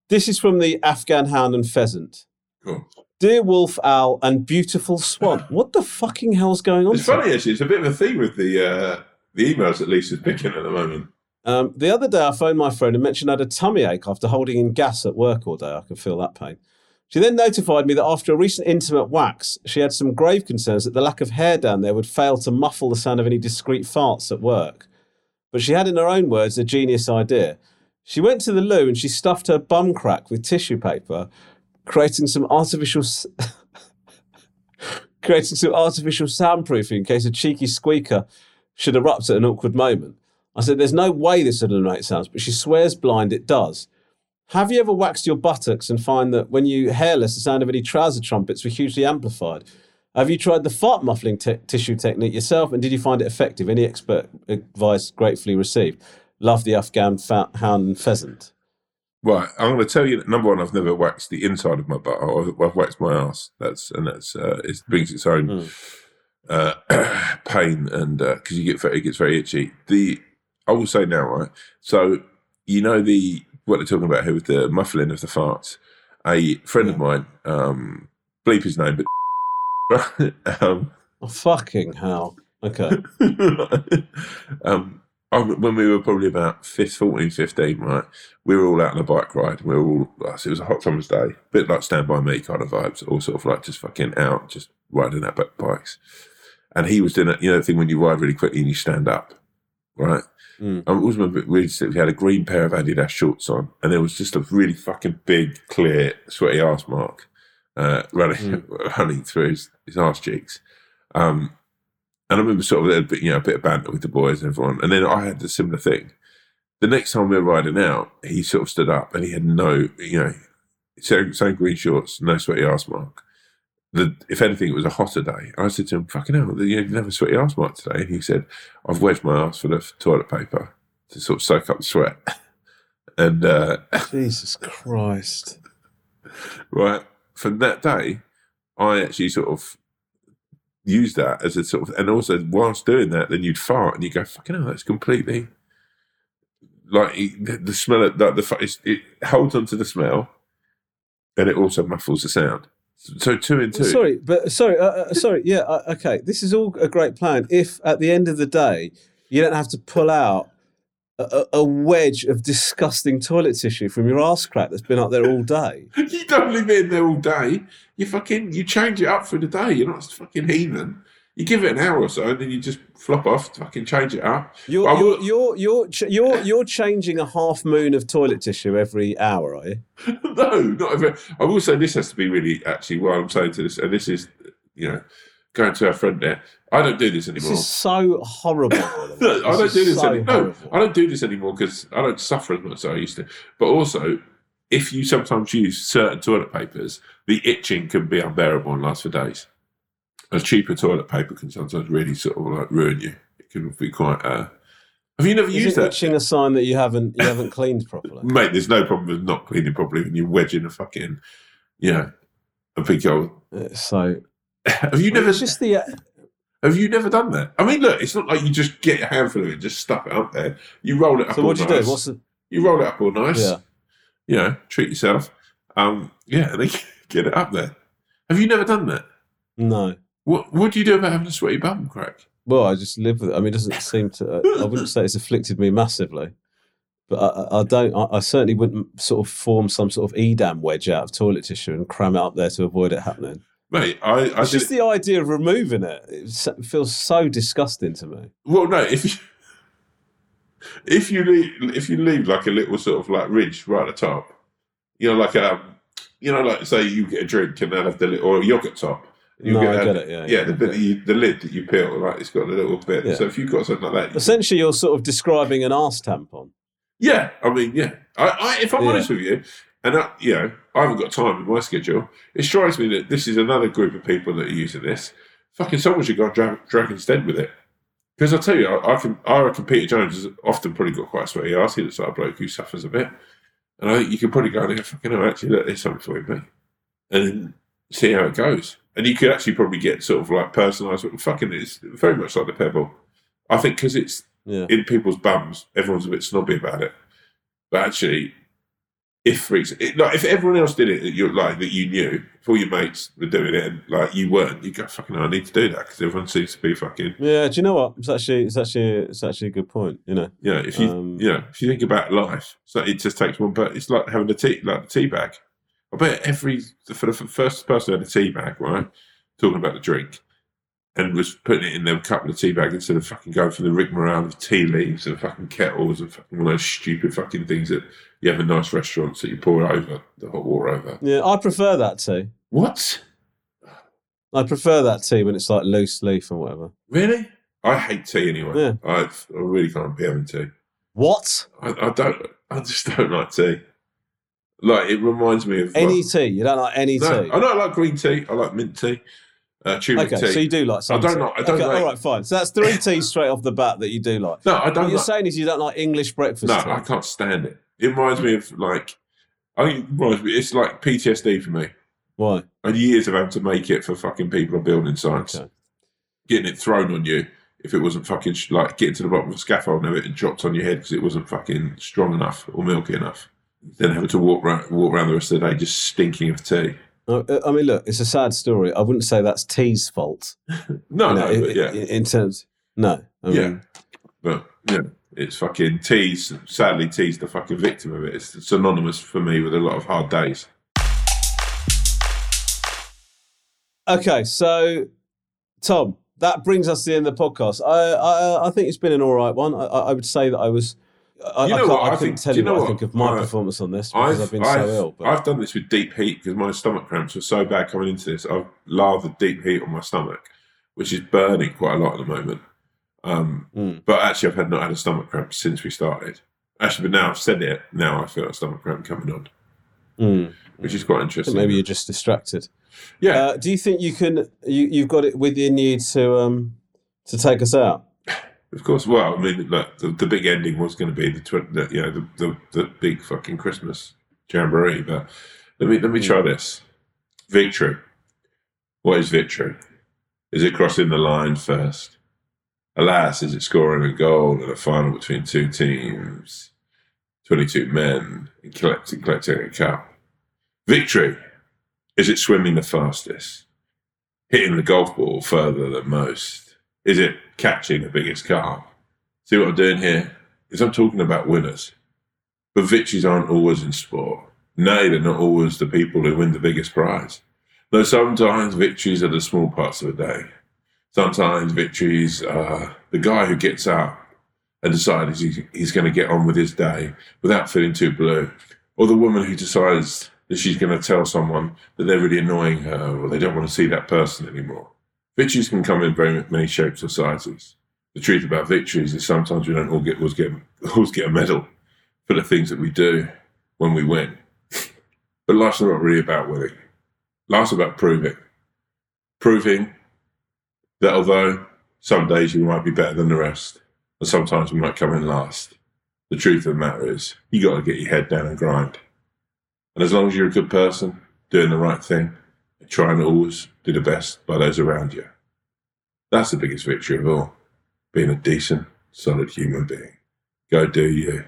this is from the Afghan hound and pheasant. Cool. Dear wolf, owl, and beautiful swan. What the fucking hell's going on? It's here? funny actually. It's a bit of a theme with the uh, the emails that Lisa's picking at the moment. Um, the other day, I phoned my friend and mentioned I had a tummy ache after holding in gas at work all day. I could feel that pain. She then notified me that after a recent intimate wax, she had some grave concerns that the lack of hair down there would fail to muffle the sound of any discreet farts at work. But she had, in her own words, a genius idea. She went to the loo and she stuffed her bum crack with tissue paper, creating some artificial. creating some artificial soundproofing in case a cheeky squeaker should erupt at an awkward moment. I said, There's no way this would eliminate sounds, but she swears blind it does. Have you ever waxed your buttocks and find that when you hairless, the sound of any trouser trumpets were hugely amplified? Have you tried the fart muffling tissue technique yourself, and did you find it effective? Any expert advice gratefully received. Love the Afghan fa- hound and pheasant. Right, I'm going to tell you. that Number one, I've never waxed the inside of my butt. I've, I've waxed my ass. That's and that's uh, it brings its own Mm. uh, pain and because you get very, it gets very itchy. The I will say now, right? So you know the what they're talking about here with the muffling of the farts. A friend of mine, um, bleep his name, but um, Oh, fucking hell. Okay. um, when we were probably about 15, 14, 15, right, we were all out on a bike ride. We were all, it was a hot summer's day, a bit like Stand By Me kind of vibes, all sort of like just fucking out, just riding our bi- bikes. And he was doing it, you know, the thing when you ride really quickly and you stand up, right? Mm. I was a bit really. He had a green pair of Adidas shorts on, and there was just a really fucking big, clear, sweaty ass mark uh, running running through his, his arse cheeks. Um, and I remember sort of a bit, you know, a bit of banter with the boys and everyone. And then I had a similar thing. The next time we were riding out, he sort of stood up and he had no, you know, same, same green shorts, no sweaty arse mark. The, if anything, it was a hotter day. I said to him, fucking hell, you didn't have a sweaty arse mark today. And he said, I've wedged my arse full of toilet paper to sort of soak up the sweat. And, uh, Jesus Christ. right, from that day, I actually sort of used that as a sort of, and also whilst doing that, then you'd fart and you go, fucking hell, that's completely like the, the smell of like the it holds onto the smell, and it also muffles the sound. So two and two. Sorry, but sorry, uh, uh, sorry. Yeah, uh, okay. This is all a great plan. If at the end of the day you don't have to pull out a, a wedge of disgusting toilet tissue from your ass crack that's been up there all day. you don't leave it in there all day. You fucking you change it up for the day. You're not fucking heathen. You give it an hour or so, and then you just flop off, fucking change it up. You're you're will- you're you're, you're you're changing a half moon of toilet tissue every hour, are you? no, not ever. I will say this has to be really actually what I'm saying to this, and this is, you know, going to our friend there. I don't do this anymore. This is so horrible. by the way. No, I don't do this so anymore. No. I don't do this anymore because I don't suffer as much as I used to. But also, if you sometimes use certain toilet papers, the itching can be unbearable and last for days. A cheaper toilet paper can sometimes really sort of like ruin you. It can be quite. Uh... Have you never used Isn't that? itching a sign that you haven't you haven't cleaned properly? Mate, there's no problem with not cleaning properly when you wedge in a fucking, you know, a big old. It's so Have you never? just the uh, Have you never done that? I mean, look, it's not like you just get a handful of it, and just stuff it up there. You roll it up. so what do you nice. do? What's the You roll it up all nice. yeah? You know, treat yourself. Um, yeah, and then get it up there. Have you never done that? No. What What do you do about having a sweaty bum crack? Well, I just live with it. I mean, it doesn't seem to. uh, I wouldn't say it's afflicted me massively, but I, I- I don't. I, I certainly wouldn't sort of form some sort of edam wedge out of toilet tissue and cram it up there to avoid it happening. Mate, I, I just the idea of removing it. It feels so disgusting to me. Well, no, if you if you leave if you leave like a little sort of like ridge right at the top, you know, like um, you know, like say you get a drink and they'll have the little or a yogurt top. You No, I get it, yeah, yeah, yeah, the bit that you, the lid that you peel, right? it's got a little bit. Yeah. So if you've got something like that, you- Essentially, you're sort of describing an arse tampon. yeah, I mean, yeah. I, I if I'm Yeah. honest with you, and I, you know, I haven't got time in my schedule. It strikes me that this is another group of people that are using this. Fucking someone should go Dra- Dragon's Den with it. Because I tell you, I, I can. I reckon Peter Jones has often probably got quite a sweaty arse. He looks like a bloke who suffers a bit, and I think you can probably go and go, fucking hell, actually, look, there's something for you, mate, and see how it goes. And you could actually probably get sort of like personalised. Fucking, it's very much like the pebble. I think because it's Yeah. in people's bums, everyone's a bit snobby about it. But actually, if for it, like if everyone else did it, that you like that you knew, if all your mates were doing it and like you weren't, you go fucking. I need to do that because everyone seems to be fucking. Yeah. Do you know what? It's actually it's actually it's actually a good point. You know. Yeah, if you Um, know if you think about life, so it just takes one. But it's like having a tea like the tea bag. I bet every for the first person who had a tea bag, right, talking about the drink. And was putting it in their cup of tea bags instead of fucking going for the rigmarole of tea leaves and fucking kettles and fucking all those stupid fucking things that you have in nice restaurants that you pour over the hot water over. Yeah, I prefer that tea. What? I prefer that tea when it's like loose leaf and whatever. Really? I hate tea anyway. Yeah. I, I really can't be having tea. What? I, I don't. I just don't like tea. Like it reminds me of Any like, tea? You don't like any no, tea? I don't like green tea. I like mint tea, uh, turmeric Okay, tea. so you do like some I don't tea. like- I don't okay, like- All right, fine. So that's three teas straight off the bat that you do like. no, I don't. What you're saying is you don't like English breakfast no, tea. I can't stand it. It reminds me of like. I think it reminds me. It's like PTSD for me. Why? And years of having to make it for fucking people on building sites, Okay. getting it thrown on you if it wasn't fucking sh- like getting to the bottom of a scaffold and have it dropped on your head because it wasn't fucking strong enough or milky enough. Then having to walk around, walk around the rest of the day just stinking of tea. Uh, I mean, look, it's a sad story. I wouldn't say that's tea's fault. No, you know, no, in, yeah, in, terms, no. I yeah, but yeah, it's fucking tea's. Sadly, tea's the fucking victim of it. It's synonymous for me with a lot of hard days. Okay, so Tom, that brings us to the end of the podcast. I I, I think it's been an all right one. I I would say that I was. I, You I, know can't, what? I, I think- tell you know what I think of my I- performance on this because I've, been so ill. But I've done this with deep heat because my stomach cramps were so bad coming into this. I've lathered deep heat on my stomach, which is burning quite a lot at the moment. Um, Mm. But actually, I've had not had a stomach cramp since we started. Actually, but now I've said it, now I feel a stomach cramp coming on, Mm. which is quite interesting. maybe you're just distracted. yeah, Uh, do you think you can? You you've got it within you to um to take us out? Of course. Well, I mean, look, the, the big ending was going to be the, tw- the you know the, the the big fucking Christmas jamboree. But let me let me try hmm. this. Victory. What is victory? Is it crossing the line first? Alas, is it scoring a goal in a final between two teams, twenty-two men, and collecting collecting a cup? Victory. Is it swimming the fastest? Hitting the golf ball further than most? Is it catching the biggest carp? See what I'm doing here? Is I'm talking about winners. But victories aren't always in sport. Nay, they're not always the people who win the biggest prize. Though sometimes victories are the small parts of the day. Sometimes victories are uh, the guy who gets up and decides he's going to get on with his day without feeling too blue. Or the woman who decides that she's going to tell someone that they're really annoying her or they don't want to see that person anymore. Victories can come in very many shapes or sizes. The truth about victories is sometimes we don't all get always get always get a medal for the things that we do when we win. But life's not really about winning. Life's about proving. Proving that although some days you might be better than the rest, and sometimes we might come in last, the truth of the matter is you got to get your head down and grind. And as long as you're a good person, doing the right thing, and trying to always do the best by those around you, that's the biggest victory of all. Being a decent, solid human being. Go do you.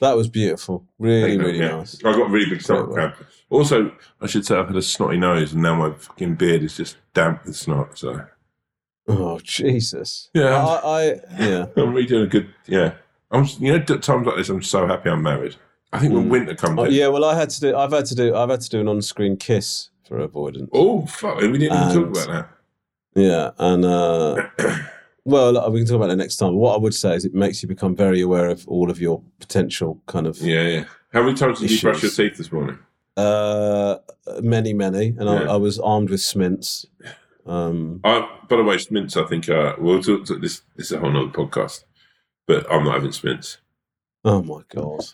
That was beautiful. Really, really yeah. nice. I got really big snot cramp. Also, I should say I've had a snotty nose, and now my fucking beard is just damp with snot. So Oh Jesus. Yeah. I, I yeah. I'm really doing a good. Yeah, I'm. You know, at times like this, I'm so happy I'm married. I think when Mm. winter comes, Oh, in, yeah. Well, I had to do. I've had to do. I've had to do an on-screen kiss for avoidance. Oh fuck! We didn't even talk about that. Yeah, and uh, well, we can talk about it next time. What I would say is, it makes you become very aware of all of your potential kind of Yeah, yeah. How many times did you brush your Issues. teeth this morning? uh, many, many, and I, Yeah. I was armed with smints. Um, Uh, by the way, smints. I think uh, we'll talk to this. This is a whole other podcast, but I'm not having smints. oh my god.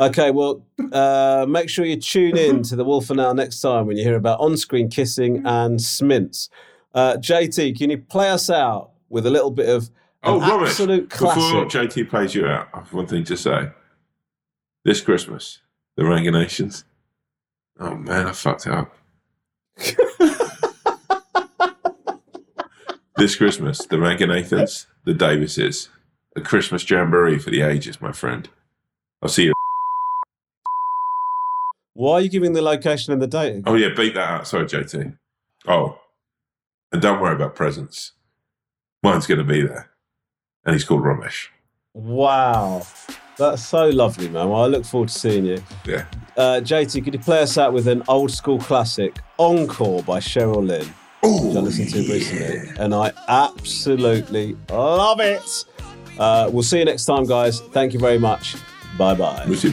Okay, well, uh, make sure you tune in to the Wolf and Owl next time when you hear about on-screen kissing and smints. Uh, JT, can you play us out with a little bit of Oh, Romesh, absolute Before classic? JT plays you out, I have one thing to say. This Christmas, the Ranga Nations. Oh man, I fucked it up. this Christmas, the Ranganathans, the Davises, a Christmas jamboree for the ages, my friend. I'll see you. Why are you giving the location and the date? Oh yeah, beat that out. Sorry, JT. Oh, and don't worry about presents. Mine's going to be there, and he's called Romesh. Wow. That's so lovely, man. Well, I look forward to seeing you. Yeah. Uh, JT, could you play us out with an old school classic, Encore by Cheryl Lynn, which I listened to recently, and I absolutely love it. Uh, we'll see you next time, guys. Thank you very much. Bye bye. Monsieur.